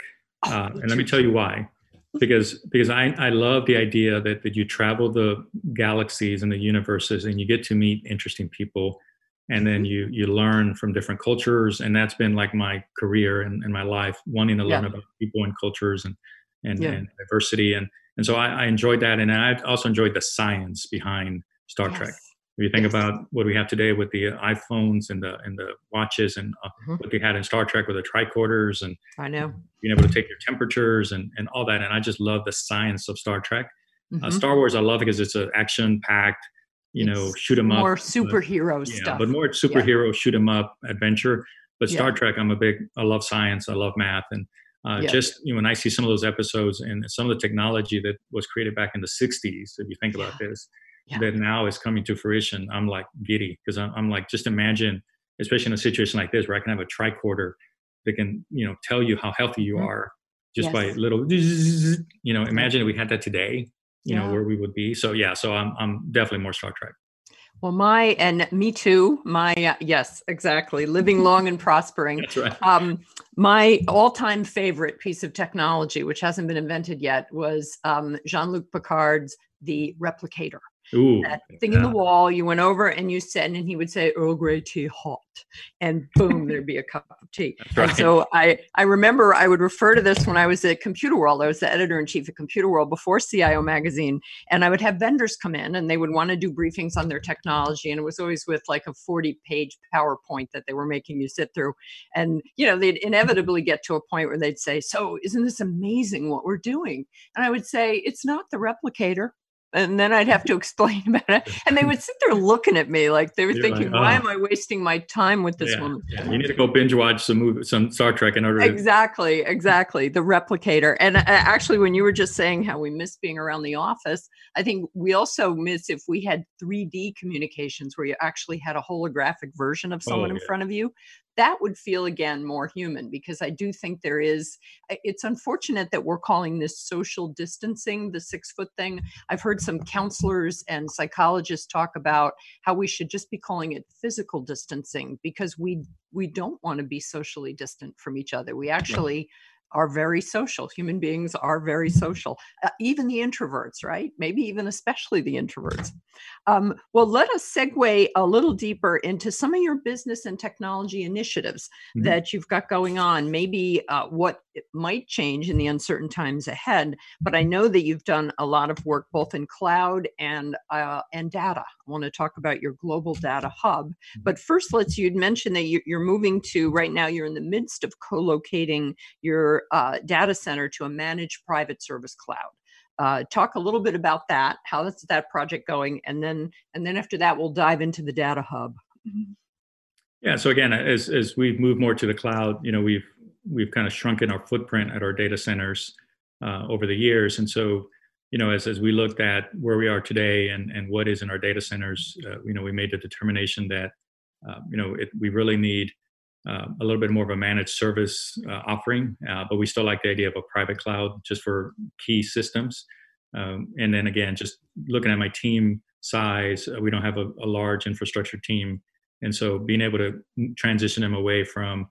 oh, uh, and let me tell you why. Because because I, I love the idea that, that you travel the galaxies and the universes and you get to meet interesting people and then mm-hmm. you you learn from different cultures and that's been like my career and, and my life wanting to learn yeah. about people and cultures and and, yeah. and diversity and and so I, I, enjoyed that and I also enjoyed the science behind Star yes. Trek if you think yes. about what we have today with the iPhones and the and the watches and uh, mm-hmm. what they had in Star Trek with the tricorders and I know being able to take your temperatures and and all that, and I just love the science of Star Trek. Uh, mm-hmm. Uh, Star Wars, I love because it's an action packed, you it's know, shoot 'em up, more superhero uh, stuff. Yeah, but more superhero yeah. shoot 'em up adventure. But Star yeah. Trek, I'm a big. I love science. I love math, and uh, yeah. just you know, when I see some of those episodes and some of the technology that was created back in the '60s, if you think about this yeah. that now is coming to fruition, I'm like giddy because I'm, I'm, like, just imagine, especially in a situation like this where I can have a tricorder that can, you know, tell you how healthy you mm-hmm. are just yes. by little, you know, imagine if we had that today, you yeah. know, where we would be. So yeah, so I'm, I'm definitely more Star Trek. Well, my and me too. My uh, yes, exactly. Living long and prospering. That's right. Um, my all-time favorite piece of technology, which hasn't been invented yet, was um, Jean-Luc Picard's the replicator. Ooh, that thing in the wall. You went over and you said, and he would say, Earl Grey tea hot. And boom, there'd be a cup of tea. Right. And so I, I remember I would refer to this when I was at Computerworld. I was the editor in chief at Computerworld before CIO magazine. And I would have vendors come in and they would want to do briefings on their technology. And it was always with like a 40 page PowerPoint that they were making you sit through. And, you know, they'd inevitably get to a point where they'd say, So isn't this amazing what we're doing? And I would say, It's not the replicator and then I'd have to explain [LAUGHS] about it. And they would sit there looking at me like they were You're thinking, like, "Why "Oh." am I wasting my time with this yeah, woman?" yeah. You need to go binge watch some movie, some Star Trek in order to. Exactly, [LAUGHS] exactly. The replicator. And uh, actually, when you were just saying how we miss being around the office, I think we also miss if we had 3D communications where you actually had a holographic version of someone Oh, in front of you. That would feel again more human because I do think there is. It's unfortunate that we're calling this social distancing, the six foot thing. I've heard some counselors and psychologists talk about how we should just be calling it physical distancing because we we don't want to be socially distant from each other. We actually are very social. Human beings are very social, uh, even the introverts, right? Maybe even especially the introverts. Um, well, let us segue a little deeper into some of your business and technology initiatives Mhm. that you've got going on. Maybe uh, what it might change in the uncertain times ahead. But I know that you've done a lot of work both in cloud and uh, and data. I want to talk about your global data hub. But first, let's you'd mentioned that you, you're moving to right now. You're in the midst of co-locating your uh, data center to a managed private service cloud. Uh, talk a little bit about that. How is that project going? And then and then after that, we'll dive into the data hub. Yeah. So again, as as we've moved more to the cloud, you know, we've we've kind of shrunken our footprint at our data centers uh, over the years, and so you know, as as we looked at where we are today and and what is in our data centers, uh, you know, we made the determination that uh, you know it, we really need uh, a little bit more of a managed service uh, offering, uh, but we still like the idea of a private cloud just for key systems. Um, and then again, just looking at my team size, uh, we don't have a, a large infrastructure team and so being able to transition them away from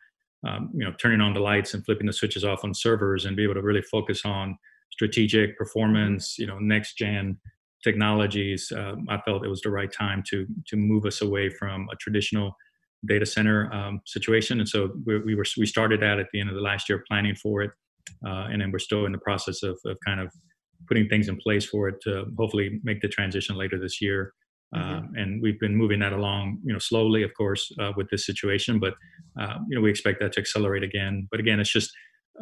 um, you know turning on the lights and flipping the switches off on servers and be able to really focus on strategic performance you know next gen technologies um, i felt it was the right time to to move us away from a traditional data center um, situation and so we, we were we started out at the end of the last year planning for it uh, and then we're still in the process of, of kind of putting things in place for it to hopefully make the transition later this year Mhm. uh, and we've been moving that along, you know, slowly, of course, uh, with this situation. But uh, you know, we expect that to accelerate again. But again, it's just,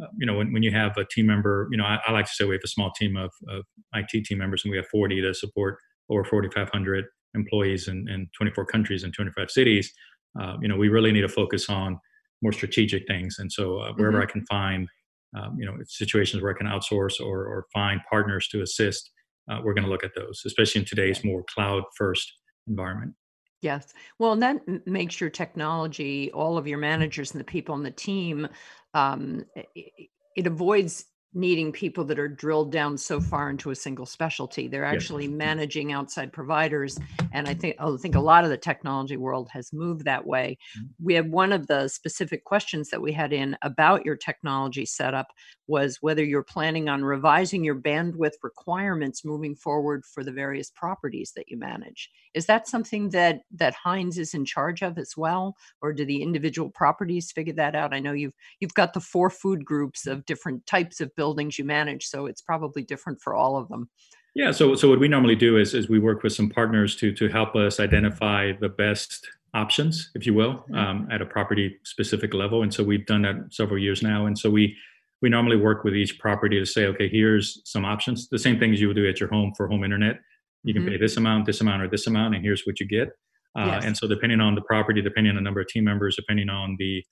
uh, you know, when, when you have a team member, you know, I, I like to say we have a small team of, of IT team members, and we have 40 to support over 4,500 employees in, in 24 countries and 25 cities. Uh, you know, we really need to focus on more strategic things. And so, uh, wherever I can find, um, you know, situations where I can outsource or, or find partners to assist uh, we're going to look at those, especially in today's more cloud first environment. Yes. Well, and that m- makes your technology, all of your managers and the people on the team, um, i- i- it avoids needing people that are drilled down so far into a single specialty. They're actually managing outside providers, and I think I think a lot of the technology world has moved that way. Mhm. We had one of the specific questions that we had in about your technology setup was whether you're planning on revising your bandwidth requirements moving forward for the various properties that you manage. Is that something that that Hines is in charge of as well, or do the individual properties figure that out? I know you've you've got the four food groups of different types of buildings you manage, so it's probably different for all of them. Yeah. So, so what we normally do is, is we work with some partners to to help us identify the best options, if you will, Mhm. um, at a property specific level. And so we've done that several years now. And so we we normally work with each property to say, okay, here's some options. The same things you would do at your home for home internet. You can Mhm. pay this amount, this amount, or this amount, and here's what you get. Uh, Yes. And so, depending on the property, depending on the number of team members, depending on the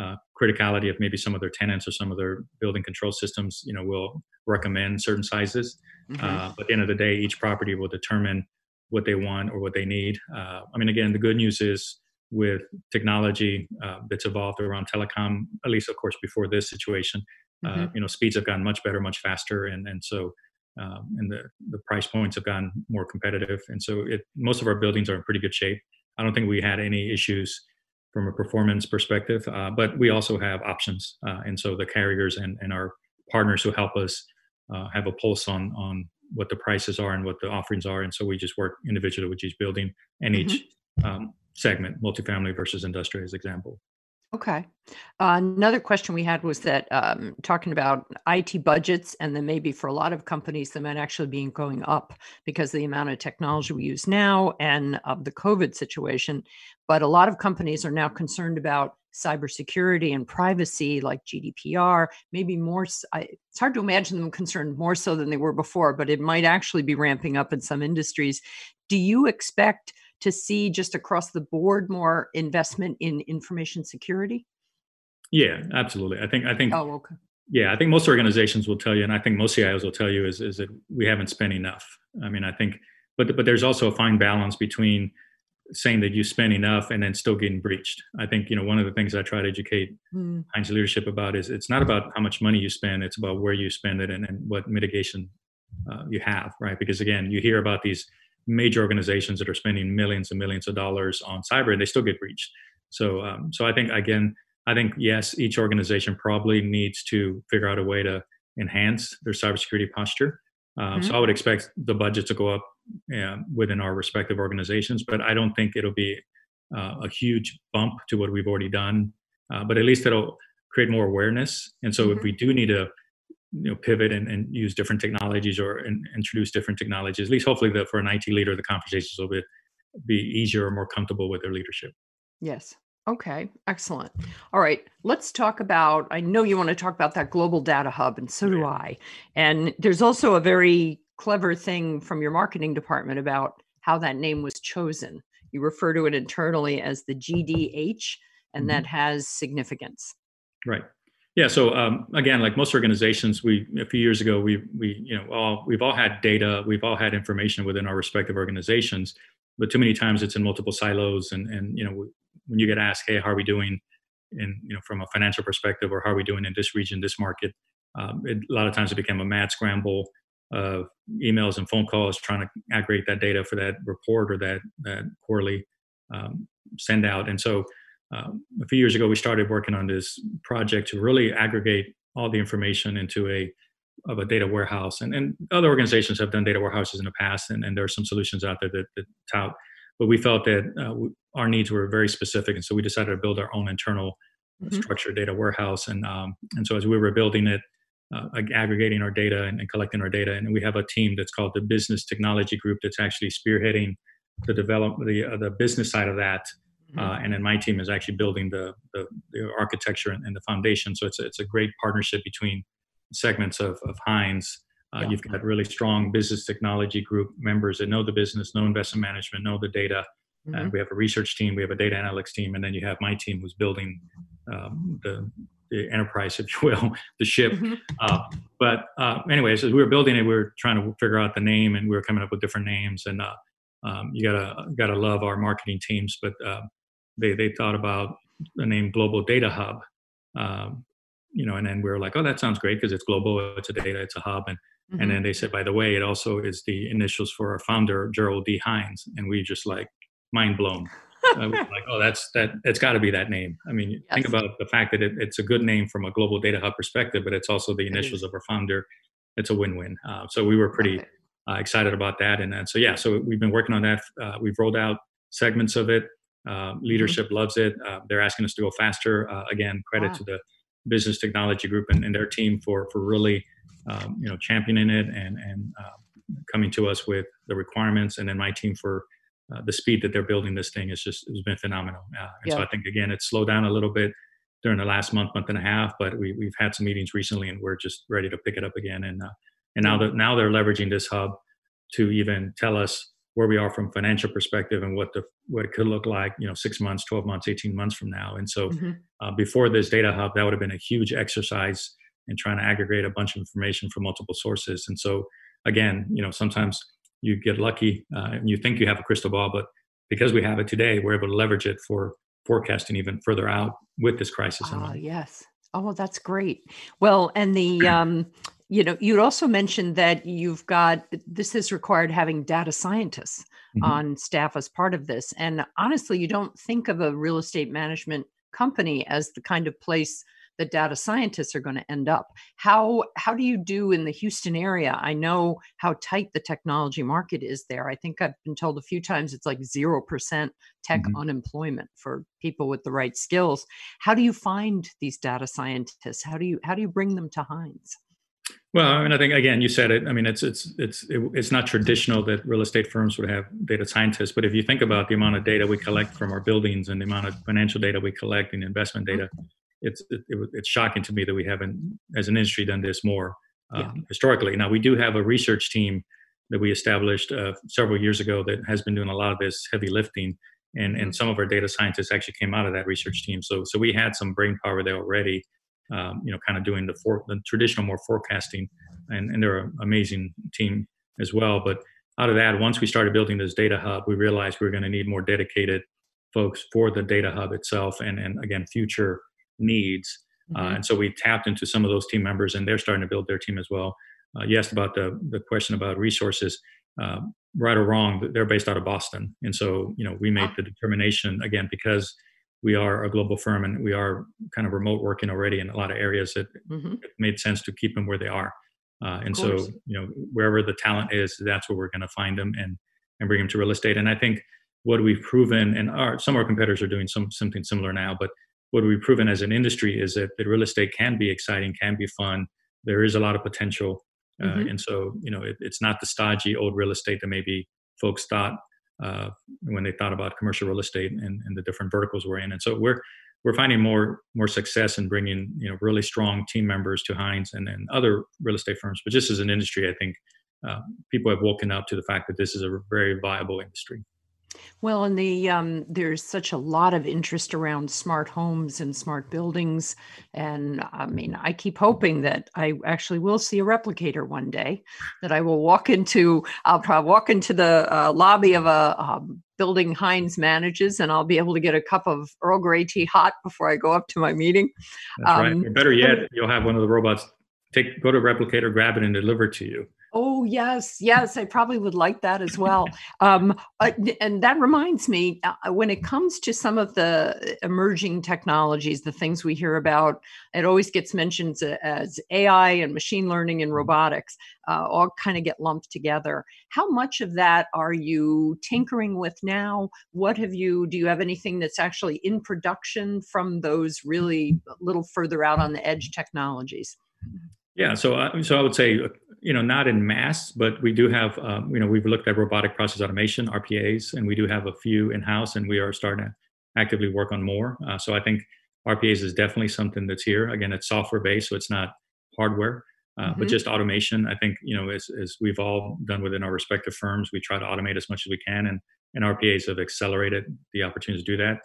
uh, criticality of maybe some of their tenants or some of their building control systems, you know, we'll recommend certain sizes. Mhm. Uh, but at the end of the day, each property will determine what they want or what they need. Uh, I mean, again, the good news is with technology uh, that's evolved around telecom, at least, of course, before this situation, uh, Mhm. you know, speeds have gotten much better, much faster, and and so um, and the, the price points have gotten more competitive. And so it, most of our buildings are in pretty good shape. I don't think we had any issues from a performance perspective, uh, but we also have options. Uh, and so the carriers and, and our partners who help us uh, have a pulse on, on what the prices are and what the offerings are. And so we just work individually with each building and mm-hmm. each um, segment, multifamily versus industrial, as example. Okay. Uh, another question we had was that um, talking about IT budgets, and then maybe for a lot of companies, they might actually be going up because of the amount of technology we use now and of the COVID situation. But a lot of companies are now concerned about cybersecurity and privacy, like GDPR. Maybe more. I, it's hard to imagine them concerned more so than they were before, but it might actually be ramping up in some industries. Do you expect? To see just across the board more investment in information security? Yeah, absolutely. I think I think Oh, okay. Yeah, I think most organizations will tell you, and I think most CIOs will tell you is is that we haven't spent enough. I mean, I think, but but there's also a fine balance between saying that you spend enough and then still getting breached. I think you know one of the things I try to educate mm. Hines leadership about is it's not about how much money you spend; it's about where you spend it and, and what mitigation uh, you have, right? Because again, you hear about these major organizations that are spending millions and millions of dollars on cyber and they still get breached so um, so i think again i think yes each organization probably needs to figure out a way to enhance their cybersecurity posture um, mm-hmm. so i would expect the budget to go up uh, within our respective organizations but i don't think it'll be uh, a huge bump to what we've already done uh, but at least it'll create more awareness and so mm-hmm. if we do need to you know pivot and, and use different technologies or and introduce different technologies at least hopefully the, for an it leader the conversations will be, be easier or more comfortable with their leadership. Yes. Okay. Excellent. All right. Let's talk about i know you want to talk about that global data hub and so do i. And there's also a very clever thing from your marketing department about how that name was chosen. You refer to it internally as the gdh and mm-hmm. that has significance. Right yeah. So um, again, like most organizations, we a few years ago, we we you know all we've all had data, we've all had information within our respective organizations, but too many times it's in multiple silos, and and you know when you get asked, hey, how are we doing, in you know from a financial perspective, or how are we doing in this region, this market, um, it, a lot of times it became a mad scramble of emails and phone calls trying to aggregate that data for that report or that that quarterly um, send out, and so um, a few years ago, we started working on this project to really aggregate all the information into a of a data warehouse. And, and other organizations have done data warehouses in the past, and, and there are some solutions out there that, that tout. But we felt that uh, our needs were very specific, and so we decided to build our own internal mm-hmm. structured data warehouse. And um, and so as we were building it, uh, aggregating our data and, and, collecting our data, and we have a team that's called the Business Technology Group that's actually spearheading the develop the uh, the business side of that uh, mm-hmm. and then my team is actually building the, the, the architecture and, and, the foundation. So it's a, it's a great partnership between segments of, of Hines. Uh, yeah. You've got really strong business technology group members that know the business, know investment management, know the data. Mm-hmm. And we have a research team, we have a data analytics team, and then you have my team who's building um, the, the enterprise, [LAUGHS] if you will, the ship. Mm-hmm. Uh, but uh, anyways, as we were building it, we were trying to figure out the name, and we were coming up with different names. And uh, um, you gotta gotta love our marketing teams, but uh, they they thought about the name Global Data Hub. Um, you know, and then we were like, oh, that sounds great because it's global, it's a data, it's a hub, and mm-hmm. and then they said, by the way, it also is the initials for our founder Gerald D. Hines, and we just like mind blown. uh, [LAUGHS] like, oh, that's that. It's got to be that name. I mean, yes. think about the fact that it, it's a good name from a global data hub perspective, but it's also the initials of our founder. It's a win-win. Uh, so we were pretty uh, excited about that, and, then so yeah, so we've been working on that. Uh, we've rolled out segments of it. Uh, mm-hmm. leadership mm-hmm. loves it. Uh, they're asking us to go faster. Uh, again, credit wow. to the business technology group and, and, their team for for really um, you know championing it and and uh, coming to us with the requirements, and then my team for uh, the speed that they're building this thing is just has been phenomenal. and yeah. so I think again it's slowed down a little bit during the last month, month and a half, but we we've had some meetings recently, and we're just ready to pick it up again. And and now that now they're leveraging this hub to even tell us where we are from financial perspective and what the what it could look like you know six months 12 months 18 months from now. And so mm-hmm. uh, before this data hub that would have been a huge exercise in trying to aggregate a bunch of information from multiple sources. And so again you know sometimes you get lucky uh, and you think you have a crystal ball but because we have it today we're able to leverage it for forecasting even further out with this crisis oh, yes. Oh that's great. Well and the [CLEARS THROAT] um you know, you'd also mentioned that you've got this has required having data scientists mm-hmm. on staff as part of this. And honestly, you don't think of a real estate management company as the kind of place that data scientists are going to end up. How how do you do in the Houston area? I know how tight the technology market is there. I think I've been told a few times it's like 0% tech mm-hmm. unemployment for people with the right skills. How do you find these data scientists? How do you how do you bring them to Hines? Well, I mean, I think again, you said it. I mean, it's it's it's it, it's not traditional that real estate firms would have data scientists, but if you think about the amount of data we collect from our buildings and the amount of financial data we collect and investment data, it's it, it, it's shocking to me that we haven't, as an industry, done this more uh, yeah. historically. Now we do have a research team that we established uh, several years ago that has been doing a lot of this heavy lifting, and and mm-hmm. some of our data scientists actually came out of that research team. So so we had some brain power there already um, you know, kind of doing the, for, the traditional more forecasting, and, and they're an amazing team as well. But out of that, once we started building this data hub, we realized we were going to need more dedicated folks for the data hub itself, and and again, future needs. Uh, mm-hmm. Uh, and so we tapped into some of those team members, and they're starting to build their team as well. Uh, you asked about the the question about resources. Uh, right or wrong, they're based out of Boston, and so you know we made the determination again because we are a global firm and we are kind of remote working already in a lot of areas that mm-hmm. it made sense to keep them where they are. Uh, and so, you know, wherever the talent is, that's where we're going to find them and and bring them to real estate. And I think what we've proven, and our, some of our competitors are doing some something similar now, but what we've proven as an industry is that, that real estate can be exciting, can be fun. There is a lot of potential, uh, mm-hmm. and so you know, it, it's not the stodgy old real estate that maybe folks thought uh, when they thought about commercial real estate and, and, the different verticals we're in. And so we're we're finding more more success in bringing you know really strong team members to Hines and, and other real estate firms. But just as an industry, I think uh, people have woken up to the fact that this is a very viable industry. Well, and the um, there's such a lot of interest around smart homes and smart buildings, and I mean, I keep hoping that I actually will see a replicator one day. That I will walk into, I'll probably walk into the uh, lobby of a um, building Hines manages, and I'll be able to get a cup of Earl Grey tea hot before I go up to my meeting. That's um, right. Or better yet, you'll have one of the robots take go to a replicator, grab it, and deliver it to you. Oh yes, yes, I probably would like that as well. Um, uh, and that reminds me, uh, when it comes to some of the emerging technologies, the things we hear about, it always gets mentioned as AI and machine learning and robotics, uh, all kind of get lumped together. How much of that are you tinkering with now? What have you? Do you have anything that's actually in production from those really little further out on the edge technologies? Yeah, so I, so I would say you know, not in mass, but we do have, um, you know, we've looked at robotic process automation, RPAs, and we do have a few in house, and we are starting to actively work on more. Uh, so I think RPAs is definitely something that's here. Again, it's software based, so it's not hardware, uh, mm-hmm. but just automation. I think, you know, as, as we've all done within our respective firms, we try to automate as much as we can, and, and RPAs have accelerated the opportunity to do that.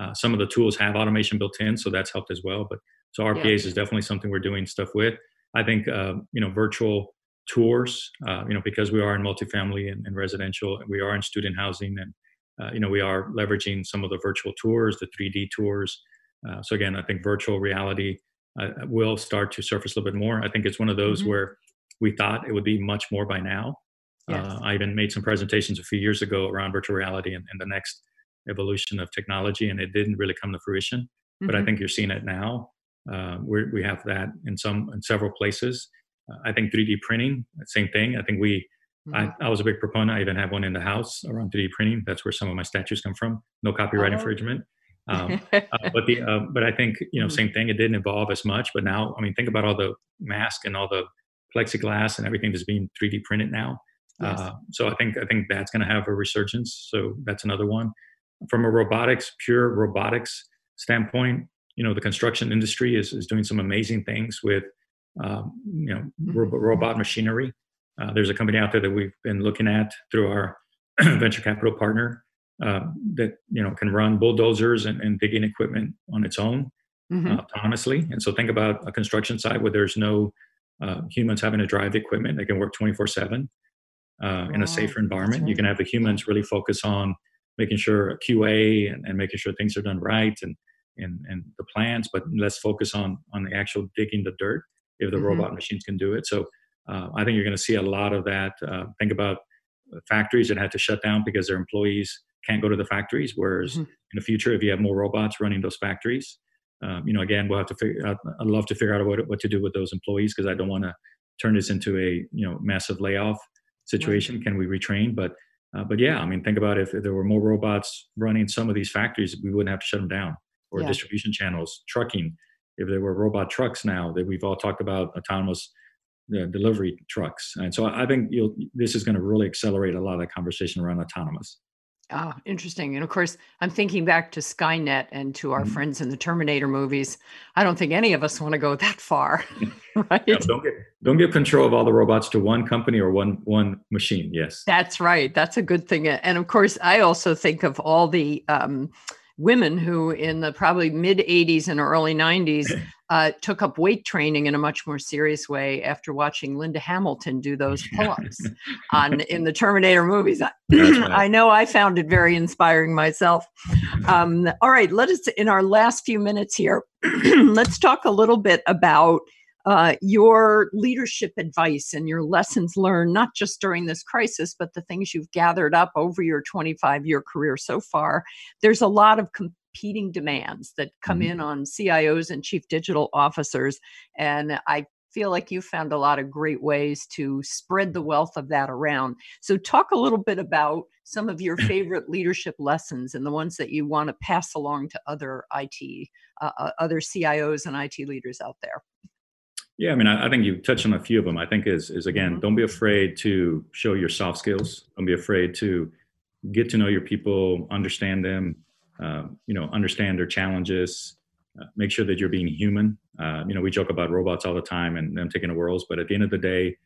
Uh, some of the tools have automation built in, so that's helped as well. But so RPAs yeah. is definitely something we're doing stuff with. I think, uh, you know, virtual tours, uh, you know, because we are in multifamily and, and residential, and we are in student housing, and uh, you know, we are leveraging some of the virtual tours, the 3D tours. Uh, so again, I think virtual reality uh, will start to surface a little bit more. I think it's one of those mm-hmm. where we thought it would be much more by now. Uh, yes. I even made some presentations a few years ago around virtual reality and, and, the next evolution of technology, and it didn't really come to fruition. Mm-hmm. But I mm-hmm. think you're seeing it now. Uh, we have that in some in several places I think 3D printing, same thing. I think we, mm-hmm. I, I, was a big proponent. I even have one in the house around 3D printing. That's where some of my statues come from. No copyright oh. infringement. Um, [LAUGHS] uh, but the, uh, but I think you know, mm-hmm. same thing. It didn't evolve as much, but now, I mean, think about all the mask and all the plexiglass and everything that's being 3D printed now. Yes. Uh, so I think I think that's going to have a resurgence. So that's another one. From a robotics, pure robotics standpoint, you know, the construction industry is is doing some amazing things with um, you know, mm-hmm. robot machinery. Uh, there's a company out there that we've been looking at through our [CLEARS THROAT] venture capital partner uh, that you know can run bulldozers and, and digging equipment on its own mm-hmm. uh, autonomously. And so think about a construction site where there's no uh, humans having to drive the equipment; they can work 24/7 uh, in a safer environment. Right. You can have the humans really focus on making sure QA and, and making sure things are done right and and and the plans, but let's focus on on the actual digging the dirt if the mm-hmm. robot machines can do it. So uh, I think you're going to see a lot of that. Uh, think about factories that had to shut down because their employees can't go to the factories. Whereas mm-hmm. in the future, if you have more robots running those factories, um, you know, again, we'll have to figure out, I'd love to figure out what, what to do with those employees because I don't want to turn this into a, you know, massive layoff situation. Right. Can we retrain? But, uh, but yeah, I mean, think about if there were more robots running some of these factories, we wouldn't have to shut them down or yeah. distribution channels, trucking. If there were robot trucks now that we've all talked about autonomous uh, delivery trucks. And so I think this is going to really accelerate a lot of the conversation around autonomous. Ah, interesting. And of course, I'm thinking back to Skynet and to our mm-hmm. friends in the Terminator movies. I don't think any of us want to go that far, [LAUGHS] [LAUGHS] right? Yeah, don't get don't give control of all the robots to one company or one one machine. Yes, that's right. That's a good thing. And of course, I also think of all the um, women who in the probably mid 80s and early 90s [CLEARS THROAT] uh, took up weight training in a much more serious way after watching linda hamilton do those [LAUGHS] pull-ups on in the terminator movies. I, [CLEARS THROAT] I know i found it very inspiring myself. Um, all right let us in our last few minutes here [CLEARS THROAT] let's talk a little bit about uh, your leadership advice and your lessons learned, not just during this crisis, but the things you've gathered up over your 25 year career so far. There's a lot of competing demands that come mm-hmm. in on CIOs and chief digital officers. And I feel like you found a lot of great ways to spread the wealth of that around. So, talk a little bit about some of your [CLEARS THROAT] favorite leadership lessons and the ones that you want to pass along to other IT, uh, uh, other CIOs and IT leaders out there. Yeah, I mean, I, I, think you touched on a few of them. I think is is again, mm-hmm. don't be afraid to show your soft skills. Don't be afraid to get to know your people, understand them. Uh, you know, understand their challenges. Uh, make sure that you're being human. Uh, you know, we joke about robots all the time and them taking the worlds, but at the end of the day,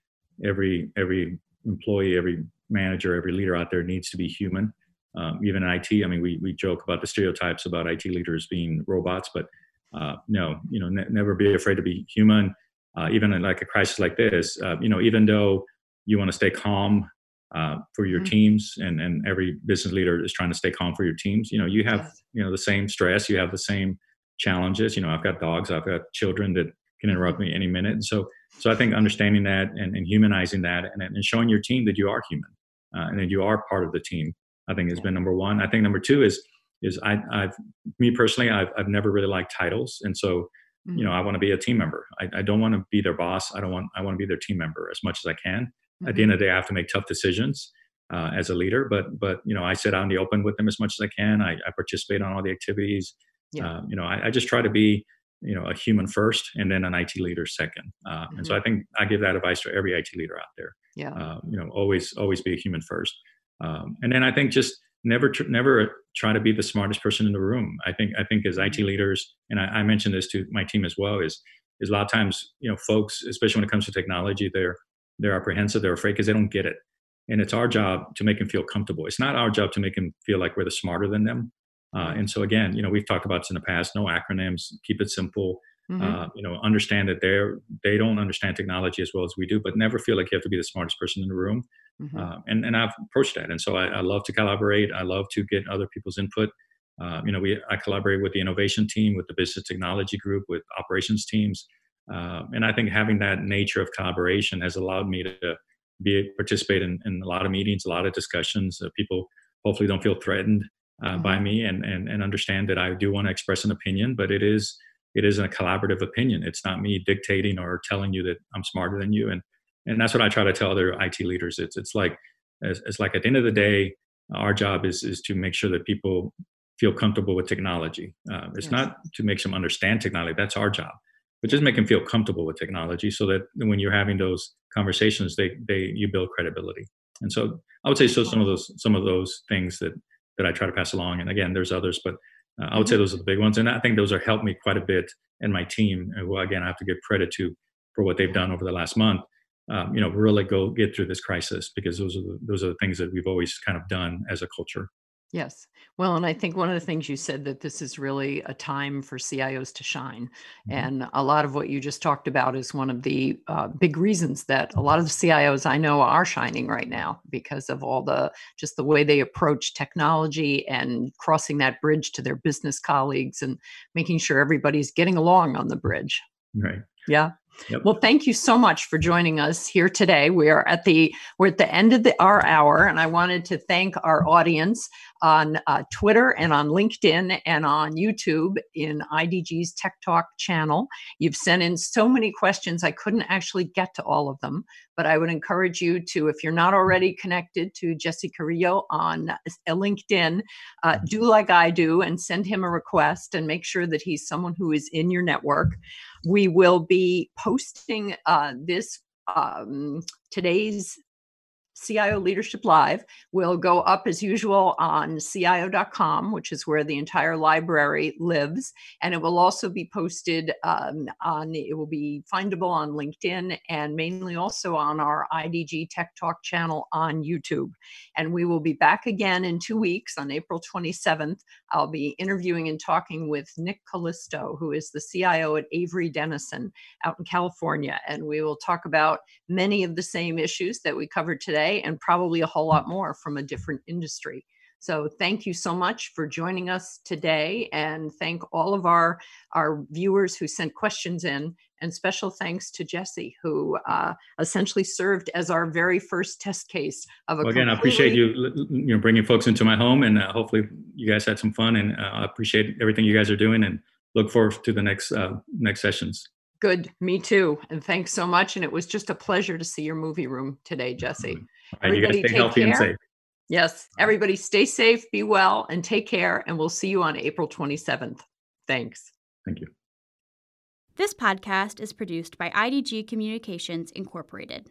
every every employee, every manager, every leader out there needs to be human. Um, even in IT, I mean, we we joke about the stereotypes about IT leaders being robots, but uh, no, you know, ne- never be afraid to be human uh, even in like a crisis like this, uh, you know, even though you want to stay calm uh, for your mm-hmm. teams, and and every business leader is trying to stay calm for your teams. You know, you have yes. you know the same stress, you have the same challenges. You know, I've got dogs, I've got children that can interrupt me any minute. And so, so I think understanding that and, and humanizing that, and, and showing your team that you are human uh, and that you are part of the team, I think has been number one. I think number two is is I, I've me personally, I've I've never really liked titles, and so you know i want to be a team member. I, I don't want to be their boss. I don't want i want to be their team member as much as i can. Mm-hmm. at the end of the day i have to make tough decisions uh, as a leader but but you know i sit out in the open with them as much as i can. I, I participate on all the activities. Yeah. uh, you know I, I, just try to be you know a human first and then an it leader second. Uh, mm-hmm. and so mm-hmm. i think i give that advice to every it leader out there. Yeah. Uh, you know always always be a human first. Um, and then i think just never tr- never try to be the smartest person in the room. I think I think as IT mm-hmm. leaders, and I, I mentioned this to my team as well, is is a lot of times you know folks, especially when it comes to technology, they're they're apprehensive, they're afraid because they don't get it, and it's our job to make them feel comfortable. It's not our job to make them feel like we're the smarter than them. Uh, and so again, you know, we've talked about this in the past. No acronyms. Keep it simple. Mm-hmm. Uh, you know, understand that they're they don't understand technology as well as we do, but never feel like you have to be the smartest person in the room. Mm-hmm. Uh, and and I've approached that, and so I, I, love to collaborate. I love to get other people's input. Uh, you know, we I collaborate with the innovation team, with the business technology group, with operations teams, uh, and I think having that nature of collaboration has allowed me to be participate in, in a lot of meetings, a lot of discussions. people hopefully don't feel threatened uh, mm-hmm. by me and, and and understand that I do want to express an opinion, but it is it is a collaborative opinion. It's not me dictating or telling you that I'm smarter than you. And and that's what I try to tell other IT leaders. It's it's like it's, it's like at the end of the day, our job is is to make sure that people feel comfortable with technology. Uh, it's yes. not to make them understand technology. That's our job, but just make them feel comfortable with technology, so that when you're having those conversations, they they you build credibility. And so I would say so some of those some of those things that that I try to pass along. And again, there's others, but uh, I would say mm-hmm. those are the big ones, and I think those are helped me quite a bit and my team. Well, again, I have to give credit to for what they've done over the last month. Um, you know, really go get through this crisis because those are the, those are the things that we've always kind of done as a culture. Yes. Well, and I think one of the things you said that this is really a time for CIOs to shine. Mm-hmm. And a lot of what you just talked about is one of the uh, big reasons that a lot of the CIOs I know are shining right now because of all the just the way they approach technology and crossing that bridge to their business colleagues and making sure everybody's getting along on the bridge. Right. Yeah. Yep. Well, thank you so much for joining us here today. We are at the we're at the end of the our hour, and I wanted to thank our audience on uh, Twitter and on LinkedIn and on YouTube in IDG's Tech Talk channel. You've sent in so many questions, I couldn't actually get to all of them, but I would encourage you to, if you're not already connected to Jesse Carrillo on uh, LinkedIn, uh, do like I do and send him a request and make sure that he's someone who is in your network. We will be posting uh, this um, today's CIO Leadership Live will go up as usual on CIO.com, which is where the entire library lives. And it will also be posted um, on, it will be findable on LinkedIn and mainly also on our IDG Tech Talk channel on YouTube. And we will be back again in two weeks on April 27th. I'll be interviewing and talking with Nick Colisto, who is the CIO at Avery Dennison out in California. And we will talk about many of the same issues that we covered today today and probably a whole lot more from a different industry. So thank you so much for joining us today and thank all of our, our viewers who sent questions in and special thanks to Jesse who uh, essentially served as our very first test case of a well, again, I appreciate you, you know, bringing folks into my home and uh, hopefully you guys had some fun and uh, I appreciate everything you guys are doing and look forward to the next, uh, next sessions. Good, me too. And thanks so much. And it was just a pleasure to see your movie room today, Jesse. All right, you guys stay healthy care. and safe. Yes, everybody stay safe, be well, and take care. And we'll see you on April 27th. Thanks. Thank you. This podcast is produced by IDG Communications Incorporated.